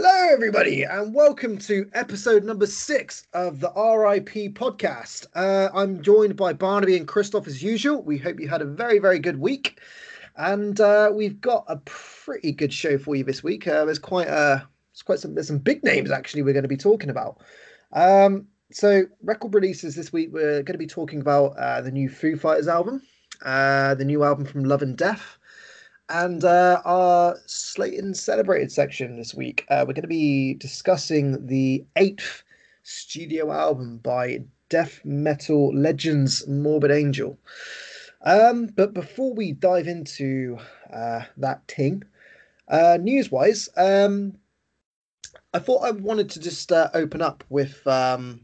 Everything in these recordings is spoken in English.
Hello, everybody, and welcome to episode number six of the RIP podcast. Uh, I'm joined by Barnaby and Christoph as usual. We hope you had a very, very good week, and uh, we've got a pretty good show for you this week. Uh, there's quite a, there's quite some, there's some big names actually we're going to be talking about. Um, so, record releases this week. We're going to be talking about uh, the new Foo Fighters album, uh, the new album from Love and Death and uh, our Slated and Celebrated section this week, uh, we're going to be discussing the eighth studio album by death metal legends Morbid Angel. Um, but before we dive into uh, that ting, uh, news wise, um, I thought I wanted to just uh, open up with. Um,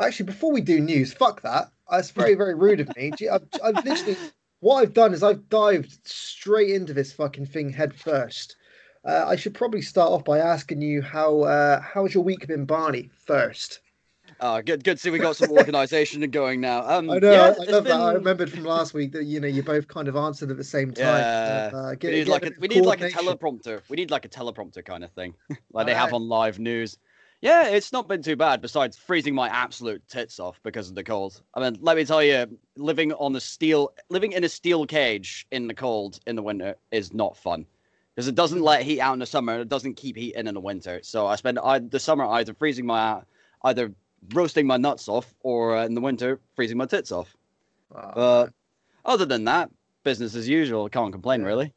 actually, before we do news, fuck that. That's very, very rude of me. I've, I've literally what I've done is I've dived straight into this fucking thing head first. Uh, I should probably start off by asking you how uh, how's your week been, Barney? First. Oh, good, good. See, we got some organisation going now. Um, I know. Yeah, I, love been... that. I remembered from last week that you know you both kind of answered at the same time. Yeah. Uh, get, we need like a, we need like a teleprompter. We need like a teleprompter kind of thing, like they have on live news. Yeah, it's not been too bad. Besides freezing my absolute tits off because of the cold. I mean, let me tell you, living on the steel, living in a steel cage in the cold in the winter is not fun because it doesn't let heat out in the summer. And it doesn't keep heat in in the winter. So I spend I, the summer either freezing my, either roasting my nuts off, or uh, in the winter freezing my tits off. Oh, but other than that, business as usual. Can't complain really.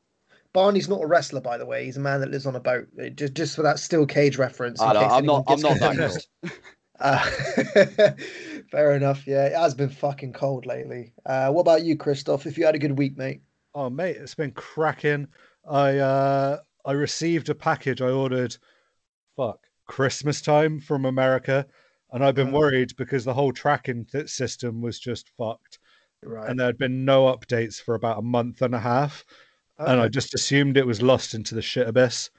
Barney's not a wrestler, by the way. He's a man that lives on a boat. Just, just for that steel cage reference. I am not. I'm not that cold. Uh, fair enough. Yeah, it has been fucking cold lately. Uh, what about you, Christoph? If you had a good week, mate. Oh, mate, it's been cracking. I uh, I received a package I ordered. Fuck, Christmas time from America, and I've been uh, worried because the whole tracking system was just fucked. Right. And there had been no updates for about a month and a half. Okay. And I just assumed it was lost into the shit abyss.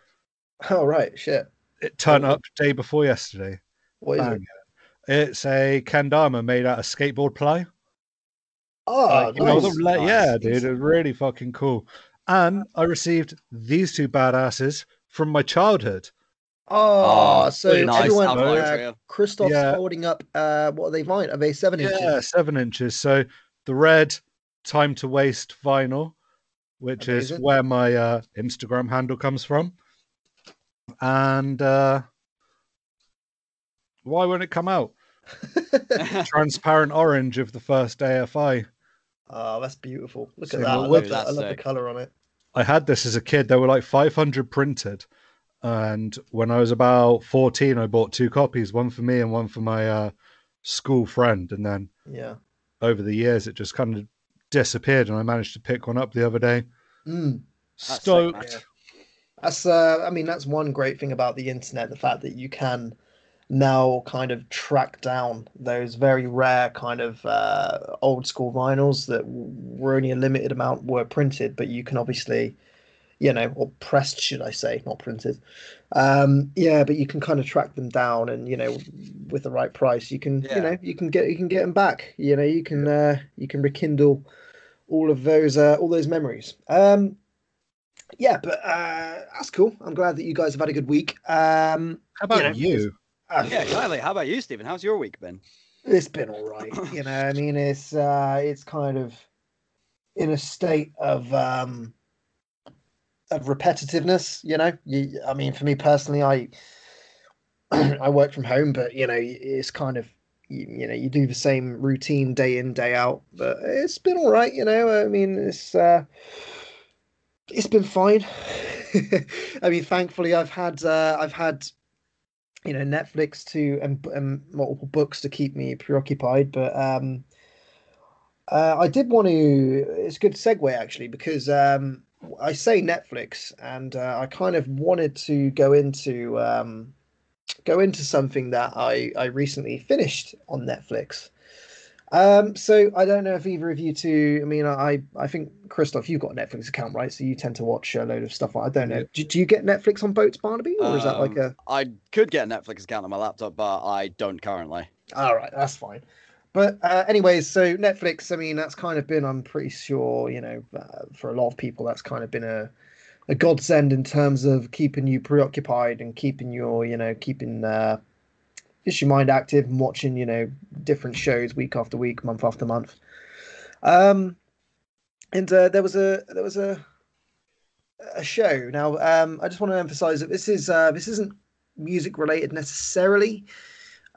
Oh right, shit. It turned up day before yesterday. What is it? It's a kendama made out of skateboard ply. Oh, like, nice. the, nice. yeah, dude, it's really fucking cool. And I received these two badasses from my childhood. Oh, oh so nice. everyone, uh, Christoph's yeah. holding up. Uh, what are they? Vine? Are they seven inches? Yeah, seven inches. So the red time to waste vinyl which Amazing. is where my uh, Instagram handle comes from. And uh, why won't it come out? Transparent orange of the first AFI. Oh, that's beautiful. Look so at that. I love, that. I love the color on it. I had this as a kid. There were like 500 printed. And when I was about 14, I bought two copies, one for me and one for my uh, school friend. And then yeah, over the years, it just kind of disappeared, and I managed to pick one up the other day. Mm. Stoked. That's, that's uh, I mean, that's one great thing about the internet: the fact that you can now kind of track down those very rare kind of uh, old school vinyls that were only a limited amount were printed, but you can obviously, you know, or pressed, should I say, not printed. Um, yeah, but you can kind of track them down, and you know, with the right price, you can, yeah. you know, you can get you can get them back. You know, you can uh, you can rekindle all of those uh, all those memories. Um, yeah, but uh, that's cool. I'm glad that you guys have had a good week. Um, how about you? Know, you? Uh, yeah, Kylie. How about you, Stephen? How's your week been? It's been all right. you know, I mean, it's uh, it's kind of in a state of um, of repetitiveness. You know, you, I mean, for me personally, I I work from home, but you know, it's kind of you, you, know you do the same routine day in day out but it's been all right you know i mean it's uh it's been fine i mean thankfully i've had uh i've had you know netflix to and, and multiple books to keep me preoccupied but um uh, I did want to. It's a good segue actually because um, I say Netflix, and uh, I kind of wanted to go into um, go into something that I, I recently finished on Netflix. Um, so I don't know if either of you two. I mean, I I think Christoph, you've got a Netflix account, right? So you tend to watch a load of stuff. I don't know. Do, do you get Netflix on boats, Barnaby, or is that like a? Um, could get a Netflix account on my laptop, but I don't currently. All right, that's fine. But uh, anyways, so Netflix. I mean, that's kind of been. I'm pretty sure, you know, uh, for a lot of people, that's kind of been a a godsend in terms of keeping you preoccupied and keeping your you know keeping uh, your mind active and watching you know different shows week after week, month after month. Um, and uh, there was a there was a a show. Now, um, I just want to emphasize that this is uh, this isn't music related necessarily,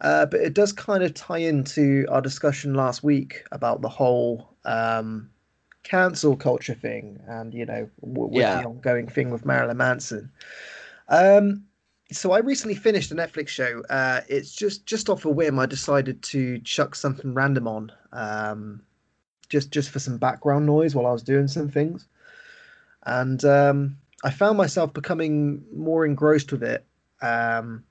uh, but it does kind of tie into our discussion last week about the whole um, cancel culture thing and you know w- with yeah. the ongoing thing with Marilyn Manson. Um, so I recently finished a Netflix show. Uh, it's just just off a whim. I decided to chuck something random on, um, just just for some background noise while I was doing some things, and um, I found myself becoming more engrossed with it. Um,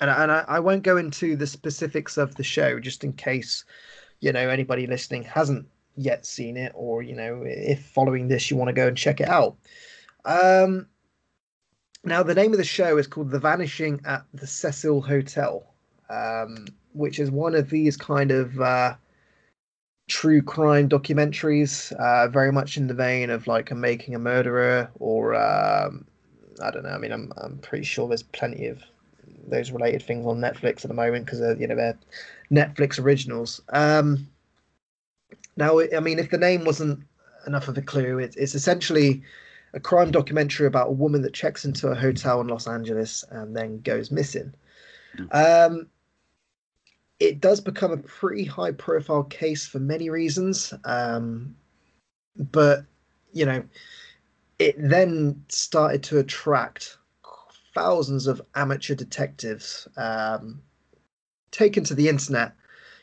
and and I, I won't go into the specifics of the show just in case you know anybody listening hasn't yet seen it, or you know if following this you want to go and check it out. Um, now, the name of the show is called The Vanishing at the Cecil Hotel, um, which is one of these kind of uh, true crime documentaries, uh, very much in the vein of like a Making a Murderer or um, I don't know. I mean, I'm I'm pretty sure there's plenty of those related things on Netflix at the moment because you know they're Netflix originals. Um, now, I mean, if the name wasn't enough of a clue, it, it's essentially a crime documentary about a woman that checks into a hotel in Los Angeles and then goes missing. Mm. Um, it does become a pretty high profile case for many reasons. Um, but, you know, it then started to attract thousands of amateur detectives um, taken to the internet.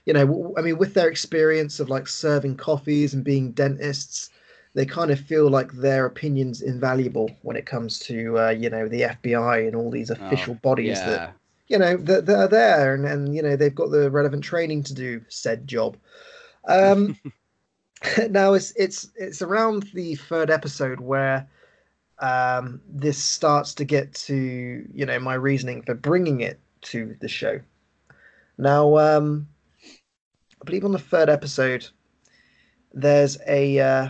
You know, I mean, with their experience of like serving coffees and being dentists, they kind of feel like their opinion's invaluable when it comes to uh, you know the FBI and all these official oh, bodies yeah. that you know that, that are there and, and you know they've got the relevant training to do said job. Um, now it's it's it's around the third episode where um, this starts to get to you know my reasoning for bringing it to the show. Now, um, I believe on the third episode, there's a uh,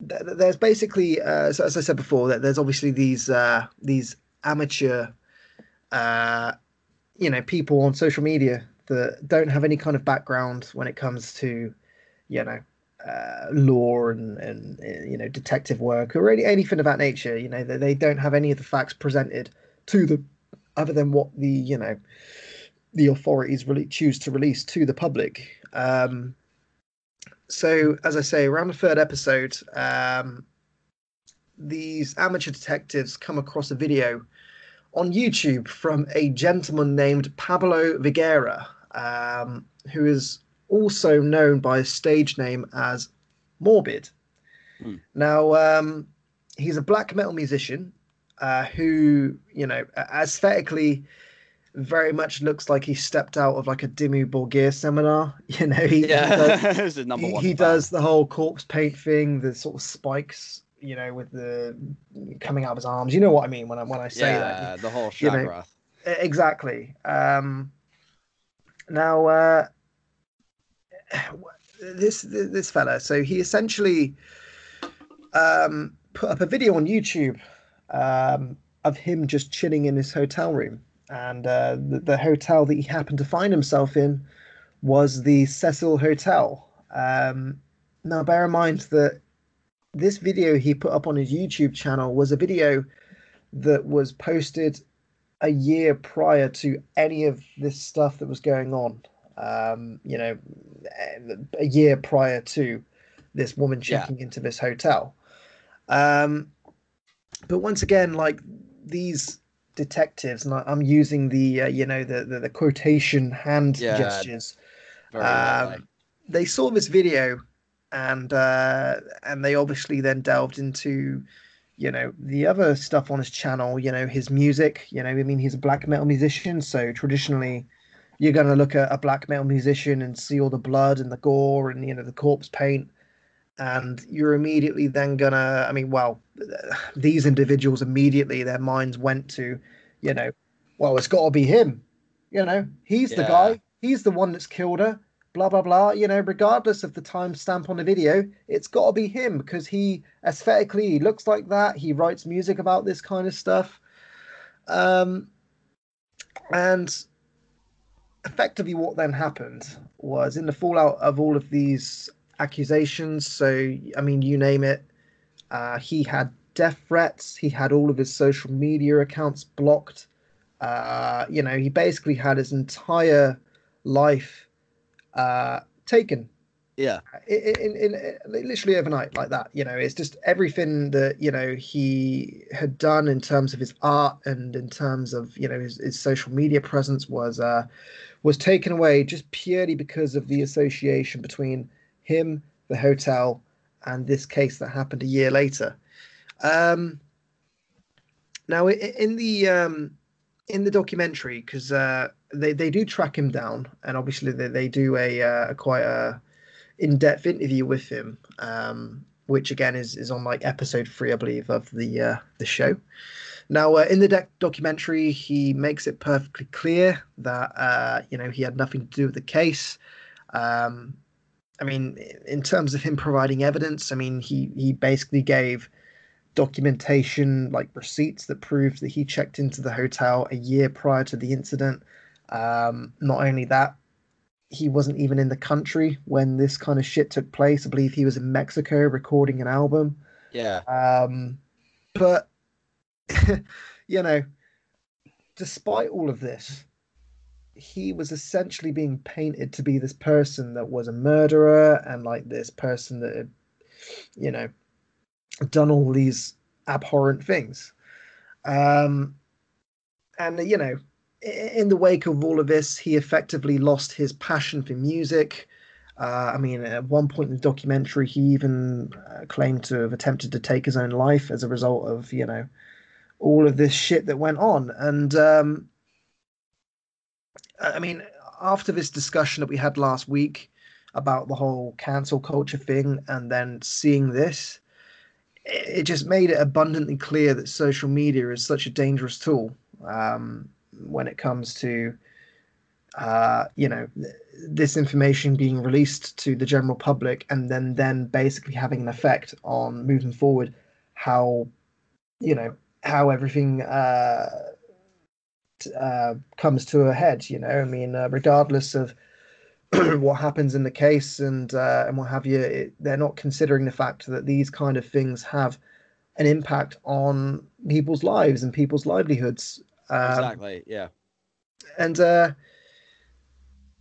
there's basically, uh, so as I said before, that there's obviously these uh, these amateur, uh, you know, people on social media that don't have any kind of background when it comes to, you know, uh, law and and uh, you know detective work or any, anything of that nature. You know, they, they don't have any of the facts presented to them, other than what the you know the authorities really choose to release to the public. Um, so as I say, around the third episode, um, these amateur detectives come across a video on YouTube from a gentleman named Pablo Vergara, um, who is also known by a stage name as Morbid. Hmm. Now, um, he's a black metal musician uh, who, you know, aesthetically very much looks like he stepped out of like a Dimmu Borgir seminar. You know, he, yeah. he, does, he, he does the whole corpse paint thing, the sort of spikes, you know, with the coming out of his arms. You know what I mean when I when I say yeah, that. Yeah, the whole Shagrath. You know, exactly. Um, now, uh, this this fella, so he essentially um, put up a video on YouTube um, of him just chilling in his hotel room and uh, the, the, hotel that he happened to find himself in was the Cecil Hotel. Um, now, bear in mind that this video he put up on his YouTube channel was a video that was posted a year prior to any of this stuff that was going on. Um, you know, a year prior to this woman checking yeah. into this hotel. Um, but once again, like these detectives, and I, am using the uh, you know the, the, the quotation hand yeah, gestures. Um, they saw this video, and uh, and they obviously then delved into you know the other stuff on his channel. You know his music. You know, I mean, he's a black metal musician, so traditionally. You're going to look at a black metal musician and see all the blood and the gore and you know the corpse paint, and you're immediately then gonna i mean well these individuals immediately their minds went to you know well it's got to be him you know he's yeah. the guy he's the one that's killed her blah blah blah. You know, regardless of the timestamp on the video, it's got to be him because he aesthetically he looks like that. He writes music about this kind of stuff, um, and effectively, what then happened was in the fallout of all of these accusations. So, I mean, you name it, uh, he had death threats. He had all of his social media accounts blocked. Uh, you know, he basically had his entire life uh, taken. Yeah. In, in, in, literally overnight, like that. You know, it's just everything that you know he had done in terms of his art and in terms of you know his, his social media presence was uh, was taken away just purely because of the association between him, the hotel, and this case that happened a year later. Um, now, in the um, in the documentary, because uh, they they do track him down, and obviously they, they do a, uh, a quite a in depth interview with him, um, which again is is on like episode three, I believe, of the uh, the show. Now, uh, in the de- documentary, he makes it perfectly clear that uh, you know he had nothing to do with the case. Um, I mean, in terms of him providing evidence, I mean, he he basically gave documentation like receipts that proved that he checked into the hotel a year prior to the incident. Um, not only that, he wasn't even in the country when this kind of shit took place. I believe he was in Mexico recording an album. Yeah. Um, but you know, despite all of this, he was essentially being painted to be this person that was a murderer and like this person that had, you know, done all these abhorrent things. Um, and, you know, in the wake of all of this, he effectively lost his passion for music. Uh, I mean, at one point in the documentary, he even uh, claimed to have attempted to take his own life as a result of, you know, all of this shit that went on. And um, I mean, after this discussion that we had last week about the whole cancel culture thing, and then seeing this, it just made it abundantly clear that social media is such a dangerous tool um, when it comes to, uh, you know, this information being released to the general public, and then then basically having an effect on moving forward how, you know, how everything. Uh, uh, comes to a head. You know, I mean, uh, regardless of what happens in the case and uh, and what have you, it, they're not considering the fact that these kind of things have an impact on people's lives and people's livelihoods. Um, exactly. Yeah. And uh,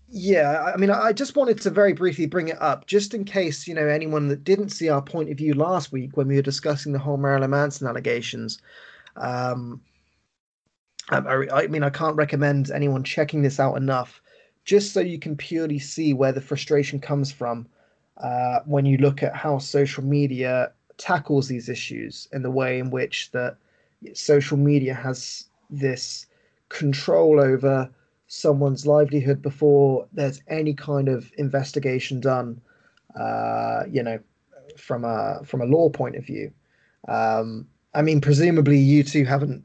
yeah, I mean, I just wanted to very briefly bring it up, just in case you know anyone that didn't see our point of view last week when we were discussing the whole Marilyn Manson allegations. Um, I, I mean, I can't recommend anyone checking this out enough, just so you can purely see where the frustration comes from uh, when you look at how social media tackles these issues and the way in which that social media has this control over someone's livelihood before there's any kind of investigation done. Uh, you know, from a from a law point of view. Um, I mean, presumably you two haven't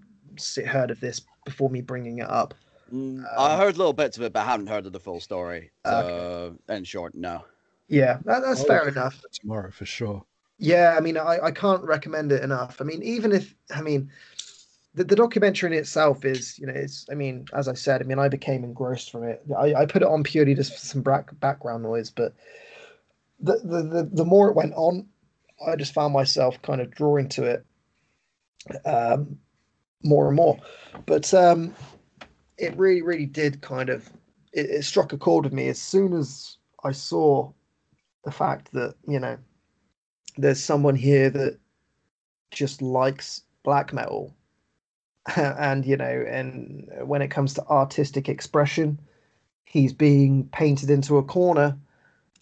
heard of this before me bringing it up. Mm, um, I heard little bits of it, but I haven't heard of the full story. So, okay. in short, no. Yeah, that, that's I'll fair enough. Tomorrow for sure. Yeah, I mean, I, I can't recommend it enough. I mean, even if I mean, the, the documentary in itself is, you know, it's. I mean, as I said, I mean, I became engrossed from it. I, I put it on purely just for some back, background noise, but the, the the the more it went on, I just found myself kind of drawing to it. Um, more and more. But um, it really, really did kind of it, it struck a chord with me as soon as I saw the fact that you know there's someone here that just likes black metal. And you know and when it comes to artistic expression he's being painted into a corner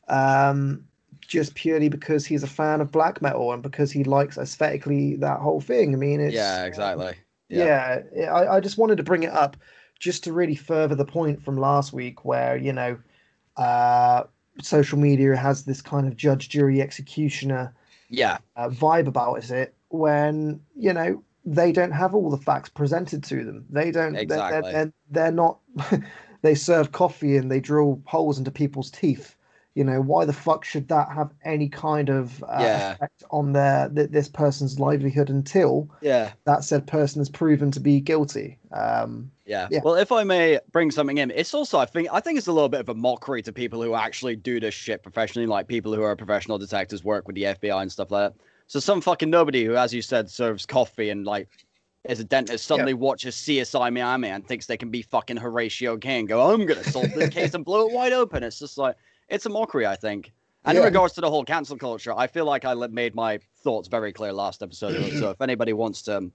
um just purely because he's a fan of black metal and because he likes aesthetically that whole thing. I mean it's yeah exactly yeah, yeah I, I just wanted to bring it up just to really further the point from last week where you know uh, social media has this kind of judge jury executioner yeah. uh, vibe about it when you know they don't have all the facts presented to them. They don't exactly. they're, they're, they're not they serve coffee and they drill holes into people's teeth you know why the fuck should that have any kind of uh, yeah. effect on their th- this person's livelihood until yeah that said person is proven to be guilty um yeah. yeah. Well, if I may bring something in, it's also I think I think it's a little bit of a mockery to people who actually do this shit professionally, like people who are professional detectives, work with the FBI and stuff like that. So some fucking nobody who, as you said, serves coffee and like is a dentist suddenly yep. watches CSI Miami and thinks they can be fucking Horatio Caine. Go, I'm gonna solve this case and blow it wide open. It's just like it's a mockery, I think. And yeah. in regards to the whole cancel culture, I feel like I made my thoughts very clear last episode. so if anybody wants to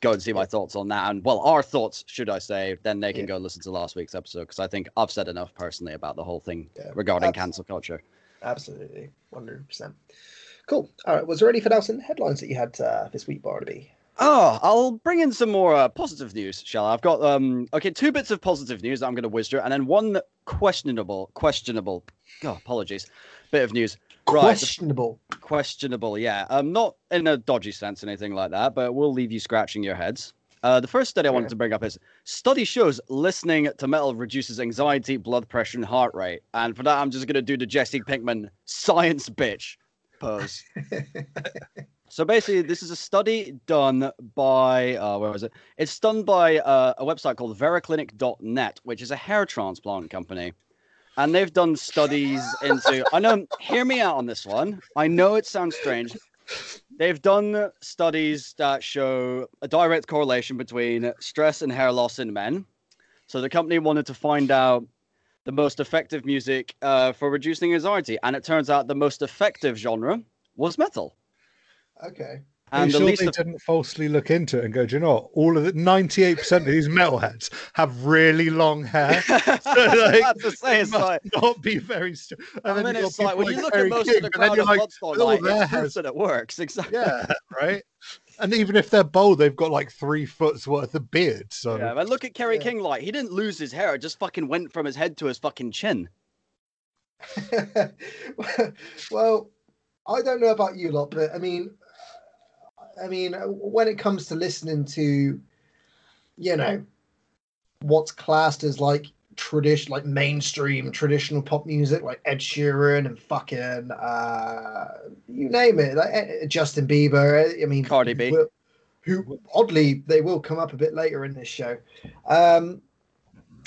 go and see my thoughts on that, and well, our thoughts, should I say, then they can yeah. go listen to last week's episode because I think I've said enough personally about the whole thing yeah, regarding absolutely. cancel culture. Absolutely, one hundred percent. Cool. All right. Was there anything else in the headlines that you had uh, this week, Barnaby? Oh, I'll bring in some more uh, positive news, shall I? I've got um okay, two bits of positive news that I'm going to whiz through, and then one questionable, questionable. Oh, apologies. Bit of news. Right, questionable. The, questionable, yeah. Um, not in a dodgy sense, or anything like that, but we'll leave you scratching your heads. Uh, the first study I wanted to bring up is study shows listening to metal reduces anxiety, blood pressure, and heart rate. And for that, I'm just going to do the Jesse Pinkman science bitch pose. So basically, this is a study done by uh, where was it? It's done by uh, a website called Veraclinic.net, which is a hair transplant company, and they've done studies into. I know. Hear me out on this one. I know it sounds strange. They've done studies that show a direct correlation between stress and hair loss in men. So the company wanted to find out the most effective music uh, for reducing anxiety, and it turns out the most effective genre was metal. Okay. And sure they didn't falsely look into it and go, do you know what? All of the 98% of these metalheads have really long hair. so, like, to say, it's like, not be very. St- and then it's like, when you look at most King, of the crowd of like, Bloodsport, oh, like, it's proof that it works. Exactly. Yeah, right? And even if they're bold, they've got like three foot's worth of beard. So yeah, but look at Kerry yeah. King. Like he didn't lose his hair; it just fucking went from his head to his fucking chin. well, I don't know about you lot, but I mean, I mean, when it comes to listening to, you know, what's classed as like tradition, like mainstream traditional pop music, like Ed Sheeran and fucking, uh, you name it, like eh, Justin Bieber. I mean, Cardi B. Who, who oddly they will come up a bit later in this show. Um,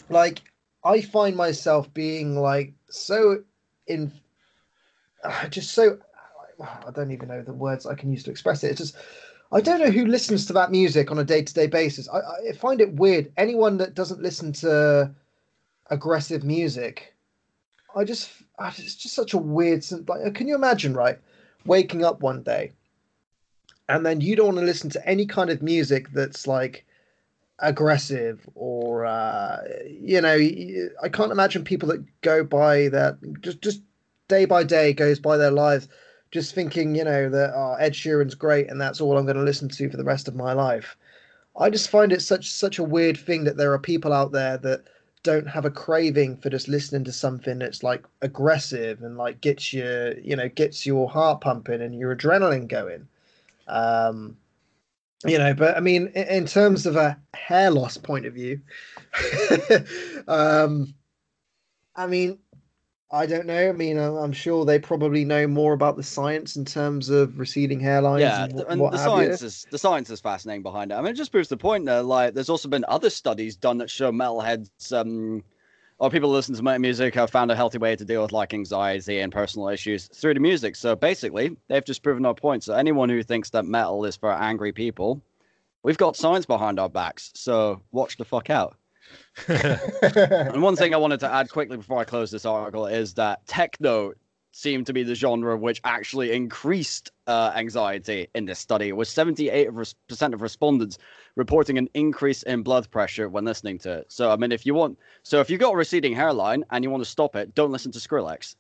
like I find myself being like so in, uh, just so I don't even know the words I can use to express it. It's just I don't know who listens to that music on a day to day basis. I, I, find it weird. Anyone that doesn't listen to aggressive music, I just it's just such a weird. Like, can you imagine, right? Waking up one day, and then you don't want to listen to any kind of music that's like aggressive or uh, you know i can't imagine people that go by that just just day by day goes by their lives just thinking, you know, that oh, Ed Sheeran's great and that's all I'm going to listen to for the rest of my life. I just find it such such a weird thing that there are people out there that don't have a craving for just listening to something that's like aggressive and like gets your you know gets your heart pumping and your adrenaline going. Um, you know, but I mean, in, in terms of a hair loss point of view, um, I mean, I don't know. I mean, I'm sure they probably know more about the science in terms of receding hairlines. Yeah, and, and the science you. is the science is fascinating behind it. I mean, it just proves the point that like there's also been other studies done that show metalheads um, or people who listen to metal music have found a healthy way to deal with like anxiety and personal issues through the music. So basically, they've just proven our point. So anyone who thinks that metal is for angry people, we've got science behind our backs. So watch the fuck out. and one thing I wanted to add quickly before I close this article is that techno seemed to be the genre which actually increased uh, anxiety in this study, with 78% of respondents reporting an increase in blood pressure when listening to it. So, I mean, if you want, so if you've got a receding hairline and you want to stop it, don't listen to Skrillex.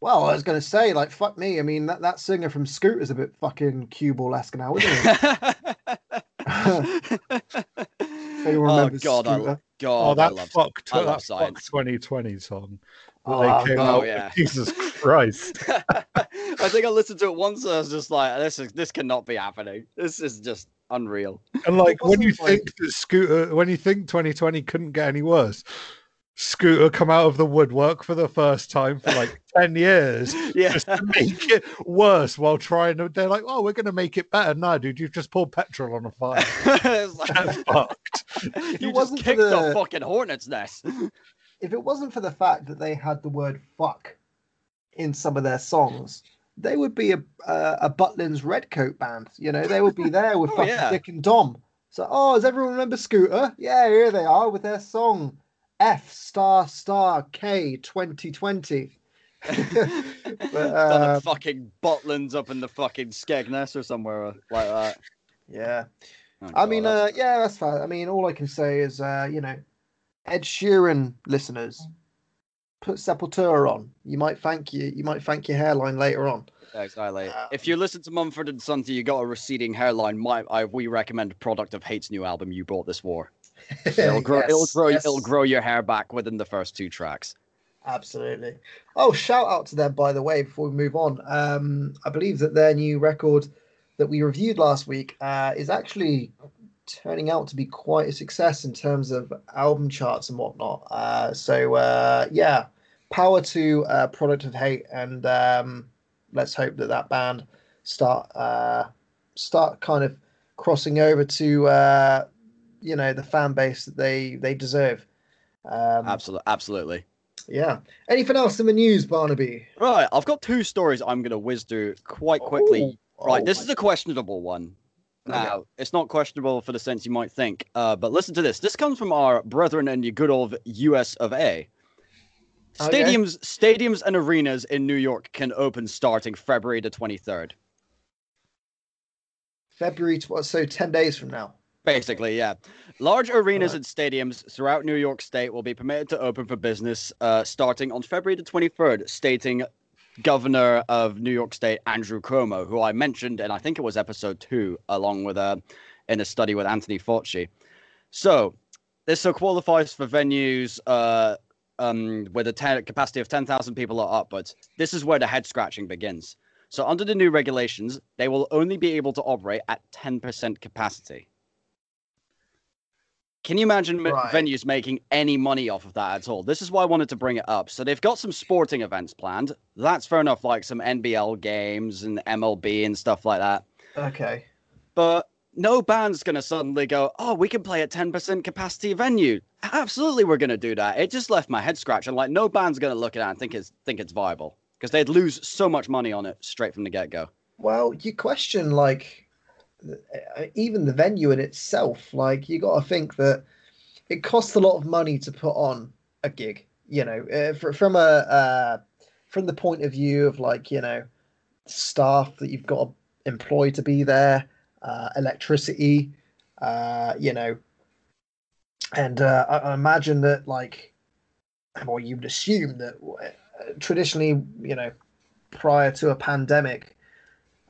Well, I was going to say, like, fuck me. I mean, that, that singer from Scoot is a bit fucking cue ball esque now, isn't it? Oh, oh God, I love, God, oh, that I love, fuck, I that fuck 2020 song. Oh, oh yeah. Jesus Christ! I think I listened to it once. and I was just like, "This is this cannot be happening. This is just unreal." And like when you like... think that Scooter, when you think 2020 couldn't get any worse, Scooter come out of the woodwork for the first time for like 10 years yeah. just to make it worse while trying to. They're like, oh, we're going to make it better. No, dude, you've just poured petrol on a fire. like, fucked. You just kicked the... a fucking hornet's nest. if it wasn't for the fact that they had the word fuck in some of their songs, they would be a uh, a Butlins Redcoat band. You know, they would be there with oh, fucking yeah. Dick and Dom. So, oh, does everyone remember Scooter? Yeah, here they are with their song F star star K 2020. but, uh, fucking Butlins up in the fucking Skegness or somewhere like that. Yeah. Oh, I mean, uh, yeah, that's fine. I mean, all I can say is, uh, you know, Ed Sheeran listeners, put Sepultura on. You might thank you. You might thank your hairline later on. Exactly. Um, if you listen to Mumford and Sons, you got a receding hairline. My, I, we recommend Product of Hate's new album. You brought this war. It'll grow. yes, it'll grow. Yes. It'll grow your hair back within the first two tracks. Absolutely. Oh, shout out to them by the way. Before we move on, um, I believe that their new record that we reviewed last week uh, is actually turning out to be quite a success in terms of album charts and whatnot. Uh, so uh, yeah, power to uh, Product of Hate, and um, let's hope that that band start uh, start kind of crossing over to uh, you know the fan base that they they deserve. Um, absolutely, absolutely. Yeah. Anything else in the news, Barnaby? Right, I've got two stories I'm going to whiz through quite quickly. Oh, right, oh, this is a questionable one. Now, okay. it's not questionable for the sense you might think, uh, but listen to this. This comes from our brethren in the good old US of A. Stadiums, okay. stadiums, and arenas in New York can open starting February the twenty third. February, so ten days from now. Basically, yeah. Large arenas and stadiums throughout New York State will be permitted to open for business uh, starting on February the 23rd, stating Governor of New York State Andrew Cuomo, who I mentioned, and I think it was episode two, along with uh, in a study with Anthony Fauci. So this so qualifies for venues uh, um, with a ten- capacity of 10,000 people or but This is where the head scratching begins. So under the new regulations, they will only be able to operate at 10% capacity. Can you imagine right. venues making any money off of that at all? This is why I wanted to bring it up. So they've got some sporting events planned. That's fair enough, like some NBL games and MLB and stuff like that. Okay. But no band's going to suddenly go, oh, we can play at 10% capacity venue. Absolutely, we're going to do that. It just left my head scratching. Like, no band's going to look at that and think it's, think it's viable because they'd lose so much money on it straight from the get go. Well, you question, like, even the venue in itself, like you got to think that it costs a lot of money to put on a gig. You know, uh, for, from a uh, from the point of view of like you know staff that you've got to employ to be there, uh, electricity, uh, you know, and uh, I, I imagine that like, well, you would assume that uh, traditionally, you know, prior to a pandemic,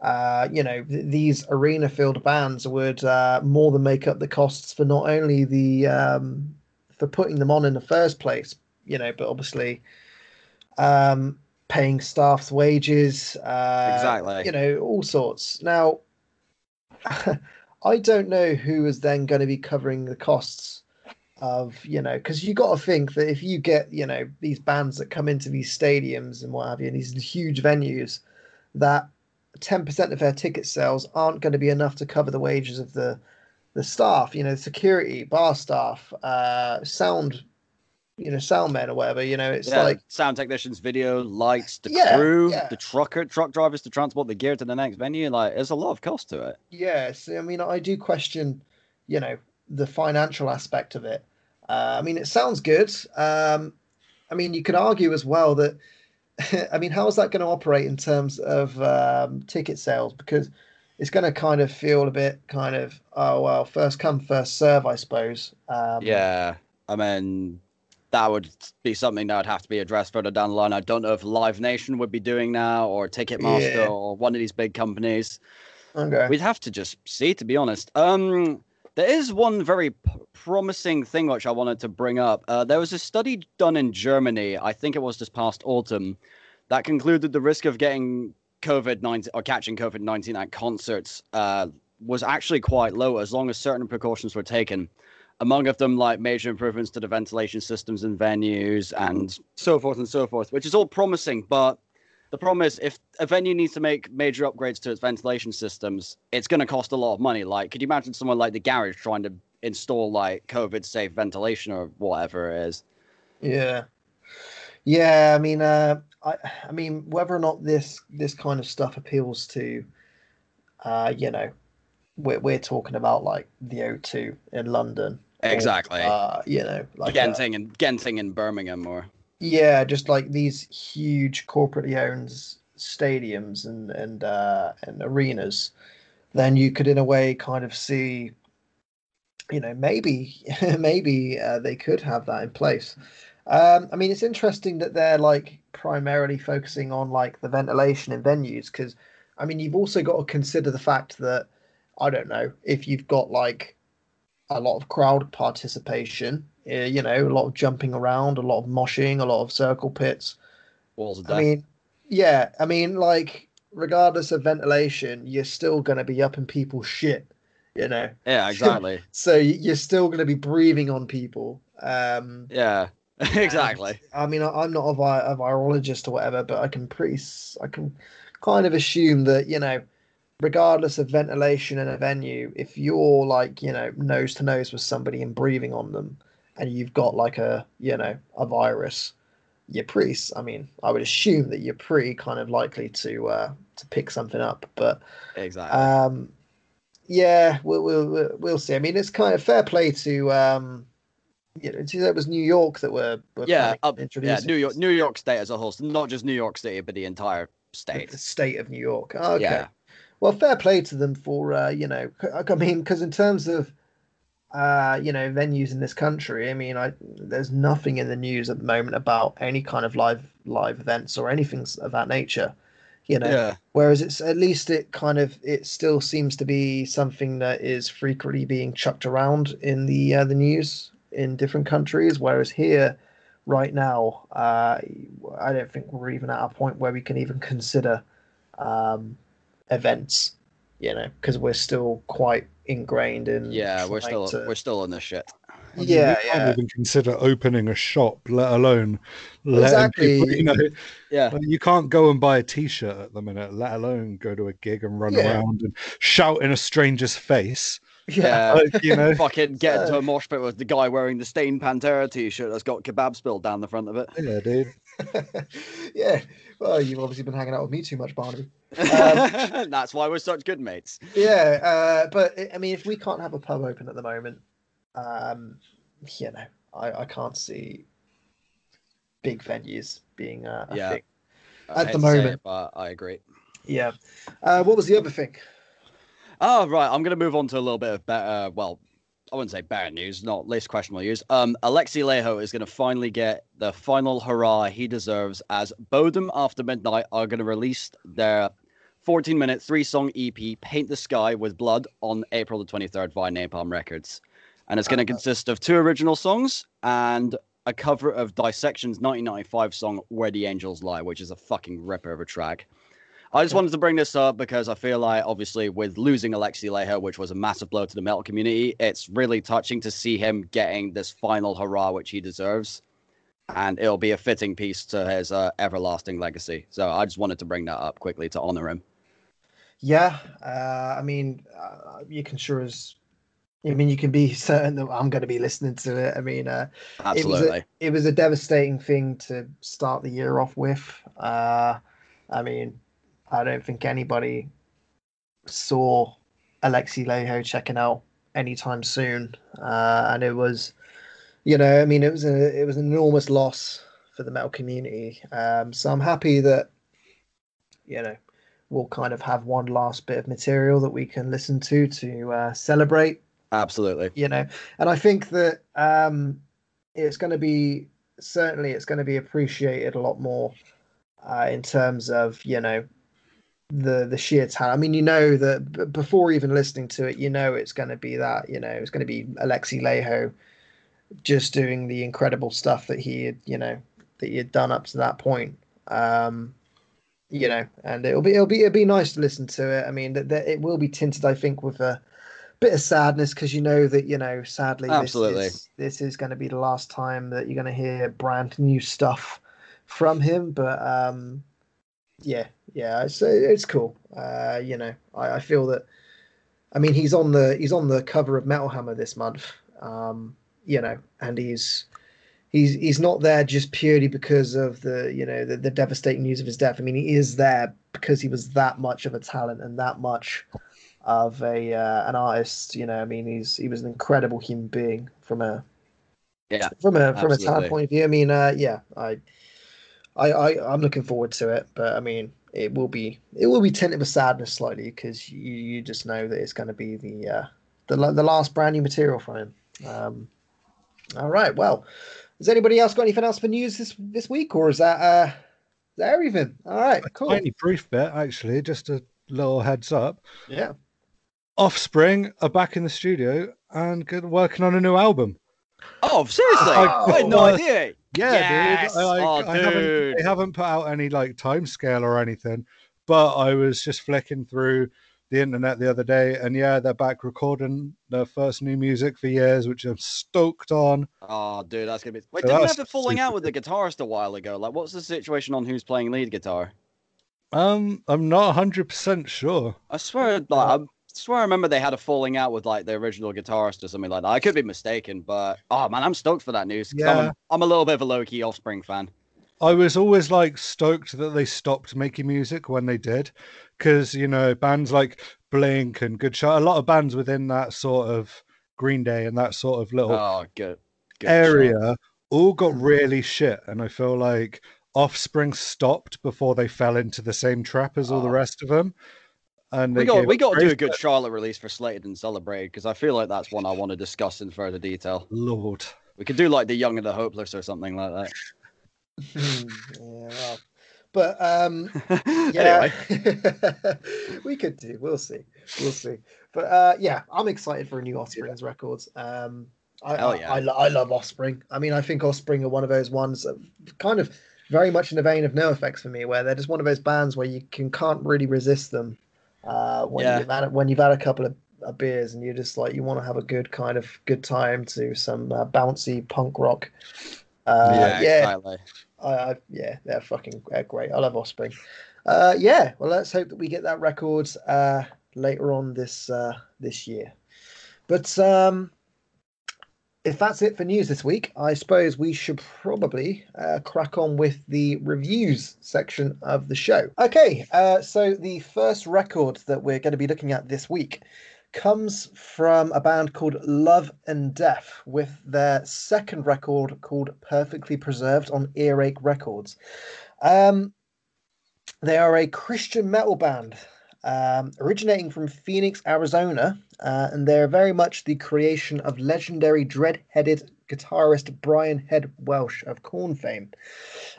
uh, you know, th- these arena filled bands would uh, more than make up the costs for not only the um, for putting them on in the first place, you know, but obviously um, paying staff's wages, uh, exactly, you know, all sorts. Now, I don't know who is then going to be covering the costs of you know because you got to think that if you get you know these bands that come into these stadiums and what have you, and these huge venues that 10% of their ticket sales aren't going to be enough to cover the wages of the the staff, you know, security, bar staff, uh, sound, you know, sound men or whatever. You know, it's yeah, like sound technicians, video, lights, the yeah, crew, yeah. the trucker, truck drivers to transport the gear to the next venue. Like, there's a lot of cost to it. Yes, I mean, I do question, you know, the financial aspect of it. Uh, I mean, it sounds good. Um, I mean, you could argue as well that I mean, how is that going to operate in terms of um, ticket sales? Because it's going to kind of feel a bit kind of oh well, first come first serve, I suppose. Um, yeah, I mean that would be something that would have to be addressed further down the line. I don't know if Live Nation would be doing now or Ticketmaster yeah. or one of these big companies. Okay, we'd have to just see, to be honest. Um, there is one very p- promising thing which I wanted to bring up. Uh, there was a study done in Germany, I think it was this past autumn, that concluded the risk of getting COVID 19 or catching COVID 19 at concerts uh, was actually quite low as long as certain precautions were taken. among of them like major improvements to the ventilation systems in venues and so forth and so forth, which is all promising. But the problem is, if a venue needs to make major upgrades to its ventilation systems, it's going to cost a lot of money. Like, could you imagine someone like the garage trying to install like COVID safe ventilation or whatever it is? Yeah, yeah. I mean, uh, I, I mean, whether or not this this kind of stuff appeals to, uh, you know, we're we're talking about like the O2 in London. Exactly. Or, uh, you know, like Genting and Genting in Birmingham, or yeah, just like these huge corporately owned stadiums and and uh, and arenas, then you could in a way kind of see, you know, maybe maybe uh, they could have that in place. Um, I mean, it's interesting that they're like primarily focusing on like the ventilation in venues because, I mean, you've also got to consider the fact that I don't know if you've got like a lot of crowd participation, you know, a lot of jumping around, a lot of moshing, a lot of circle pits. Walls of death. I mean, yeah, I mean, like regardless of ventilation, you're still going to be up in people's shit, you know. Yeah, exactly. so you're still going to be breathing on people. Um, yeah. exactly. I mean, I'm not a, vi- a virologist or whatever, but I can pretty, I can kind of assume that you know, regardless of ventilation in a venue, if you're like you know nose to nose with somebody and breathing on them, and you've got like a you know a virus, you're pretty. I mean, I would assume that you're pretty kind of likely to uh, to pick something up. But exactly. Um, yeah, we'll, we'll we'll see. I mean, it's kind of fair play to um, you know, it was New York that were, were yeah, up, yeah, New York, New York State as a whole, not just New York City, but the entire state, the state of New York. Okay, yeah. well, fair play to them for uh, you know, I mean, because in terms of uh, you know, venues in this country, I mean, I there's nothing in the news at the moment about any kind of live live events or anything of that nature. You know, yeah. whereas it's at least it kind of it still seems to be something that is frequently being chucked around in the uh, the news in different countries. Whereas here, right now, uh, I don't think we're even at a point where we can even consider um, events. You know, because we're still quite ingrained in. Yeah, we're still to... we're still in this shit. I mean, yeah, you can't yeah. even consider opening a shop, let alone exactly. People, you know, yeah, you can't go and buy a T-shirt at the minute, let alone go to a gig and run yeah. around and shout in a stranger's face. Yeah, like, you know, fucking get into a mosh pit with the guy wearing the stained Pantera t-shirt that's got kebab spilled down the front of it. Yeah, dude. yeah. Well, you've obviously been hanging out with me too much, Barnaby. Um, that's why we're such good mates. Yeah, uh, but I mean, if we can't have a pub open at the moment, um, you know, I, I can't see big venues being uh, a yeah. thing at the moment. It, but I agree. Yeah. Uh, what was the other thing? Oh, right. I'm going to move on to a little bit of better, well, I wouldn't say bad news, not least questionable news. Um, Alexi Laiho is going to finally get the final hurrah he deserves as Bodom After Midnight are going to release their 14 minute, three song EP, Paint the Sky with Blood, on April the 23rd via Napalm Records. And it's going to consist of two original songs and a cover of Dissection's 1995 song Where the Angels Lie, which is a fucking ripper of a track. I just wanted to bring this up because I feel like, obviously, with losing Alexi Laiho, which was a massive blow to the metal community, it's really touching to see him getting this final hurrah, which he deserves. And it'll be a fitting piece to his uh, everlasting legacy. So I just wanted to bring that up quickly to honor him. Yeah, uh, I mean, uh, you can sure as I mean, you can be certain that I'm going to be listening to it. I mean, uh, absolutely, it was, a, it was, a, devastating thing to start the year off with. Uh, I mean, I don't think anybody saw Alexi Laiho checking out anytime soon, uh, and it was, you know, I mean, it was a it was an enormous loss for the metal community. Um, so I'm happy that, you know, we'll kind of have one last bit of material that we can listen to to uh, celebrate. Absolutely, you know, and I think that um, it's going to be certainly it's going to be appreciated a lot more uh, in terms of you know the the sheer talent. I mean, you know that before even listening to it, you know it's going to be that. You know, it's going to be Alexi Laiho just doing the incredible stuff that he had, you know, that he had done up to that point. Um, you know, and it'll be it'll be it'll be nice to listen to it. I mean, that, that it will be tinted, I think, with a bit of sadness because you know that you know sadly absolutely this is, this is going to be the last time that you're going to hear brand new stuff from him but um yeah yeah it's it's cool uh you know I, I feel that i mean he's on the he's on the cover of metal hammer this month um you know and he's he's he's not there just purely because of the you know the, the devastating news of his death i mean he is there because he was that much of a talent and that much of a uh, an artist. You know, I mean, he's he was an incredible human being from a yeah from a from absolutely. a talent point of view. I mean, uh, yeah, I, I I I'm looking forward to it, but I mean, it will be it will be tinted with sadness slightly because you you just know that it's going to be the uh, the the last brand new material from him. Um, all right, well. Has anybody else got anything else for news this this week, or is that uh, is that everything? All right, cool. Tiny brief bit, actually, just a little heads up. Yeah. Offspring are back in the studio and good, working on a new album. Oh, seriously? Oh, I had no idea. Yeah, yes. dude. I, I, oh, I dude. Haven't, they haven't put out any like time scale or anything, but I was just flicking through the internet the other day, and yeah, they're back recording their first new music for years, which I'm stoked on. Oh, dude, that's gonna be. Wait, so didn't we have a falling out with the guitarist a while ago? Like, what's the situation on who's playing lead guitar? Um, I'm not 100 percent sure. I swear, like, I'm swear I remember they had a falling out with like the original guitarist or something like that. I could be mistaken, but oh man, I'm stoked for that news. Yeah. I'm a, I'm a little bit of a low key Offspring fan. I was always like stoked that they stopped making music when they did, because you know bands like Blink and Good Shot, a lot of bands within that sort of Green Day and that sort of little oh, good, good area shot. all got really shit, and I feel like Offspring stopped before they fell into the same trap as all the oh. rest of them. And we got we got to do a good Charlotte release for Slated and Celebrated because I feel like that's one I want to discuss in further detail. Lord, we could do like the Young and the Hopeless or something like that. yeah, well, but um, yeah, we could do. We'll see. We'll see. But uh, yeah, I'm excited for a new Offspring's yeah. records. Um, I, Hell yeah. I, I, I, love Offspring. I mean, I think Offspring are one of those ones that kind of very much in the vein of NOFX for me, where they're just one of those bands where you can can't really resist them uh, when yeah. you've had when you've had a couple of, of, beers and you're just like you want to have a good kind of good time to some uh, bouncy punk rock. Uh, yeah, yeah, exactly. I, I, yeah, they're fucking they're great. I love Offspring. Uh, yeah, well, let's hope that we get that record uh, later on this uh, this year. But um, if that's it for news this week, I suppose we should probably uh, crack on with the reviews section of the show. Okay, uh, so the first record that we're going to be looking at this week comes from a band called Love and Death with their second record called Perfectly Preserved on Earache Records. Um, they are a Christian metal band um, originating from Phoenix, Arizona, uh, and they're very much the creation of legendary dread-headed guitarist Brian Head Welch of Korn fame.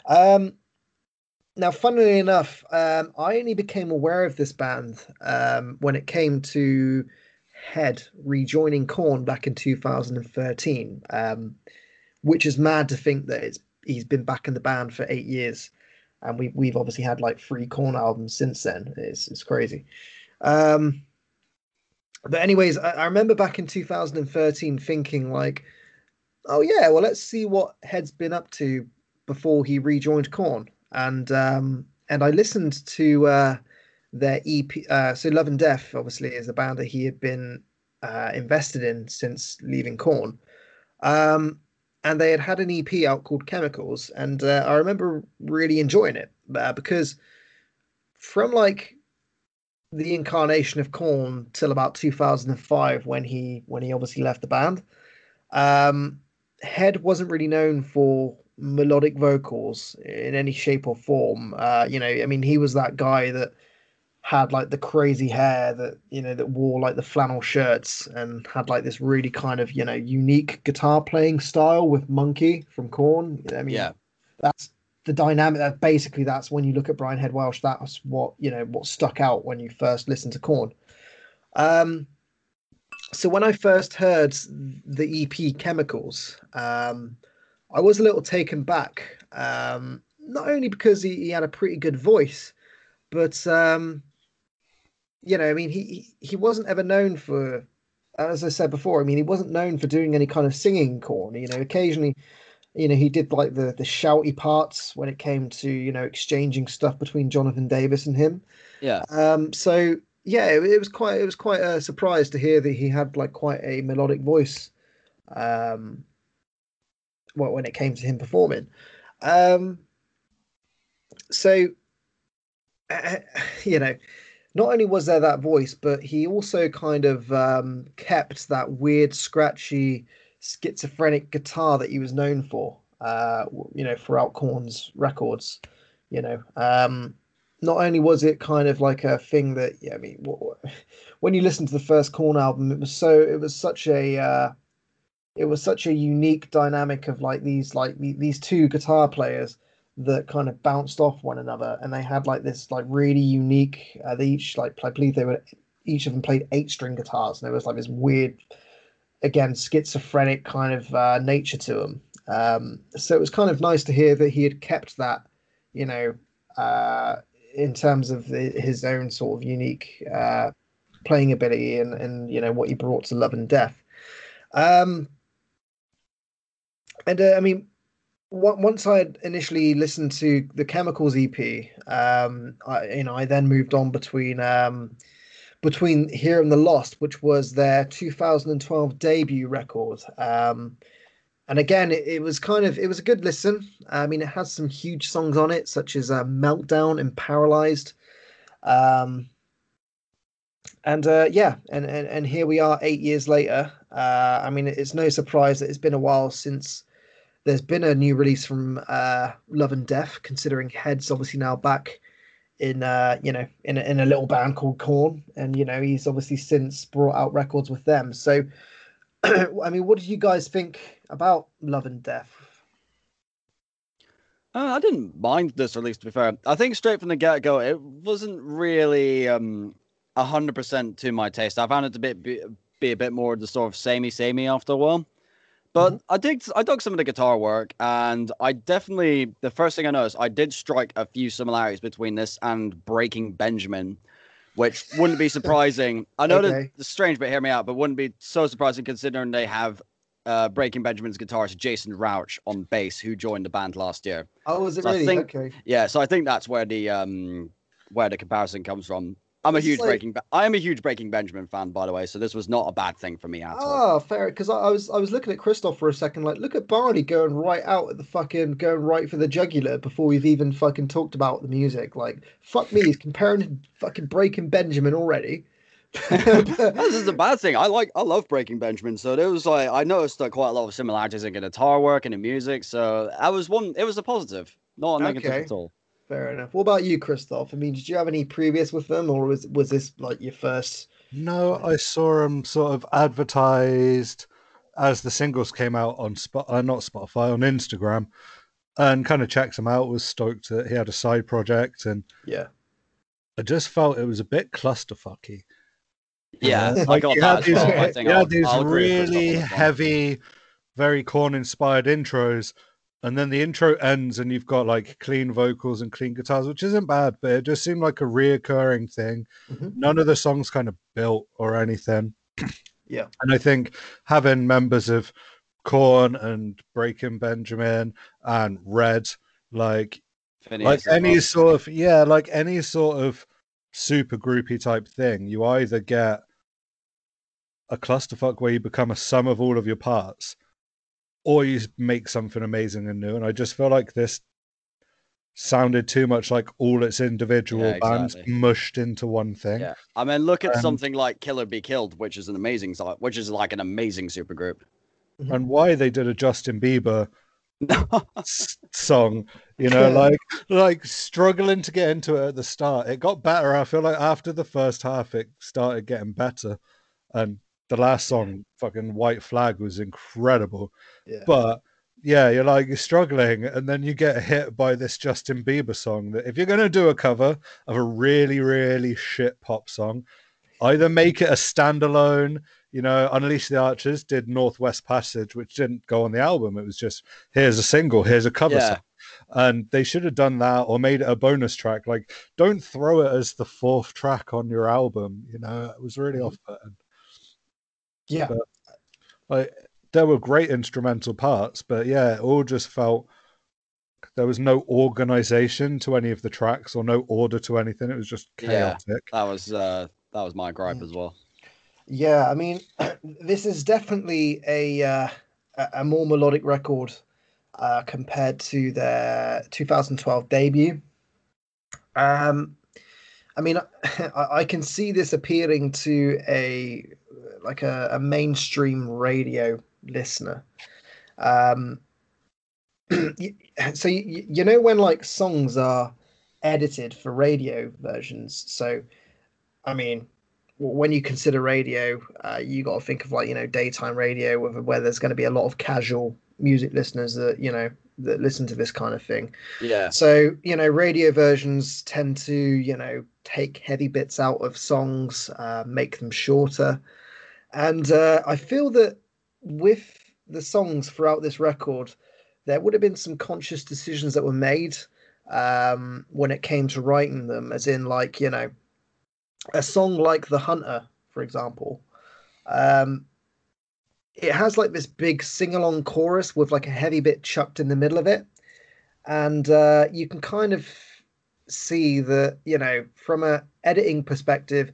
Um, now, funnily enough, um, I only became aware of this band um, when it came to Head rejoining Korn back in 2013, um, which is mad to think that he's been back in the band for eight years and we we've obviously had like three Korn albums since then. It's it's crazy. Um, but anyways, I, I remember back in 2013 thinking like, oh yeah, well let's see what Head's been up to before he rejoined Korn, and um, and I listened to uh, their EP. Uh, so Love and Death obviously is a band that he had been uh, invested in since leaving Korn. Um, and they had had an EP out called Chemicals, and uh, I remember really enjoying it uh, because from like the incarnation of Korn till about 2005 when he when he obviously left the band, um, Head wasn't really known for melodic vocals in any shape or form. Uh, you know, I mean, he was that guy that had like the crazy hair that you know that wore like the flannel shirts and had like this really kind of you know unique guitar playing style with Munky from Korn. I mean, yeah, that's the dynamic. That basically that's when you look at Brian Head Welch. That's what you know what stuck out when you first listened to Korn. Um, so when I first heard the EP Chemicals, um, I was a little taken back. Um, not only because he, he had a pretty good voice, but um, you know, I mean, he he wasn't ever known for as I said before, I mean, he wasn't known for doing any kind of singing Korn. You know, occasionally, you know, he did like the the shouty parts when it came to you know exchanging stuff between Jonathan Davis and him. Yeah. Um. So yeah, it, it was quite it was quite a surprise to hear that he had like quite a melodic voice. Um. Well, when it came to him performing, um. So, uh, you know, not only was there that voice, but he also kind of um, kept that weird, scratchy, schizophrenic guitar that he was known for. Uh, you know, throughout Korn's records. You know, um, not only was it kind of like a thing that, yeah, I mean, when you listen to the first Korn album, it was so, it was such a, uh, it was such a unique dynamic of like these, like these two guitar players that kind of bounced off one another, and they had like this like really unique. Uh, they each like I believe they were each of them played eight string guitars, and there was like this weird, again schizophrenic kind of uh, nature to them. Um, so it was kind of nice to hear that he had kept that, you know, uh, in terms of the, his own sort of unique uh, playing ability and and you know what he brought to Love and Death. Um, and uh, I mean, once I had initially listened to the Chemicals EP, um, I, you know, I then moved on between um, between Here and the Lost, which was their 2012 debut record. Um, and again, it, it, was kind of it was a good listen. I mean, it has some huge songs on it, such as uh, Meltdown and Paralyzed. Um, and uh, yeah, and, and and here we are, eight years later. Uh, I mean, it's no surprise that it's been a while since there's been a new release from uh, Love and Death, considering Head's obviously now back in uh, you know in a, in a little band called Korn, and you know he's obviously since brought out records with them. So, I mean, what did you guys think about Love and Death? Uh, I didn't mind this release. To be fair, I think straight from the get go, it wasn't really um hundred percent to my taste. I found it to be, be, be a bit more the sort of samey samey after a while. But mm-hmm. I did I dug some of the guitar work, and I definitely the first thing I noticed I did strike a few similarities between this and Breaking Benjamin, which wouldn't be surprising. I know okay. that it's strange, but hear me out. But wouldn't be so surprising considering they have uh, Breaking Benjamin's guitarist Jasen Rauch on bass, who joined the band last year. Oh, was it so really? Think, okay. Yeah, so I think that's where the um where the comparison comes from. I'm a huge like... Breaking. I am a huge Breaking Benjamin fan, by the way. So this was not a bad thing for me at oh, all. Oh, fair. Because I, I, was I was looking at Christoph for a second. Like, look at Barney going right out at the fucking going right for the jugular before we've even fucking talked about the music. Like, fuck me, he's comparing fucking Breaking Benjamin already. this is a bad thing. I like I love Breaking Benjamin. So there was like I noticed like quite a lot of similarities in guitar work and in music. So I was one. It was a positive, not a negative okay. at all. Fair enough. What about you, Christoph? I mean, did you have any previous with them, or was was this like your first? No, I saw them sort of advertised as the singles came out on Spot, uh, not Spotify, on Instagram, and kind of checked them out. Was stoked that he had a side project, and yeah, I just felt it was a bit clusterfucky. Yeah, uh, like I got that. These, well. I think had these really heavy, very Korn-inspired intros and then the intro ends and you've got like clean vocals and clean guitars which isn't bad but it just seemed like a reoccurring thing mm-hmm. none of the songs kind of built or anything yeah and i think having members of Korn and breaking benjamin and red like Phineas like any well. sort of yeah like any sort of super groupie type thing you either get a clusterfuck where you become a sum of all of your parts or you make something amazing and new. And I just feel like this sounded too much like all its individual yeah, exactly. bands mushed into one thing. Yeah, I mean, look at um, something like Killer Be Killed, which is an amazing song, which is like an amazing supergroup. Mm-hmm. And why they did a Justin Bieber song, you know, like like struggling to get into it at the start. It got better. I feel like after the first half, it started getting better, and the last song, fucking White Flag, was incredible. Yeah. But yeah, you're like you're struggling, and then you get hit by this Justin Bieber song. That if you're gonna do a cover of a really, really shit pop song, either make it a standalone. You know, Unleash the Archers did Northwest Passage, which didn't go on the album. It was just here's a single, here's a cover yeah. song and they should have done that or made it a bonus track like don't throw it as the fourth track on your album you know it was really mm-hmm. off putting Yeah. But, like there were great instrumental parts, but yeah, it all just felt there was no organization to any of the tracks or no order to anything. It was just chaotic. Yeah, that was uh, that was my gripe as well. Yeah, I mean, this is definitely a uh, a more melodic record uh, compared to their 2012 debut. Um, I mean, I, I can see this appealing to a like a, a mainstream radio listener. Um, so you, you know when like songs are edited for radio versions. So, I mean, when you consider radio, uh, you got to think of like you know daytime radio, where, where there's going to be a lot of casual music listeners that you know that listen to this kind of thing. Yeah. So you know, radio versions tend to you know take heavy bits out of songs, uh, make them shorter, and uh, I feel that with the songs throughout this record, there would have been some conscious decisions that were made um, when it came to writing them, as in like you know, a song like "The Hunter," for example. Um, it has like this big sing-along chorus with like a heavy bit chucked in the middle of it, and uh, you can kind of see that you know from a editing perspective,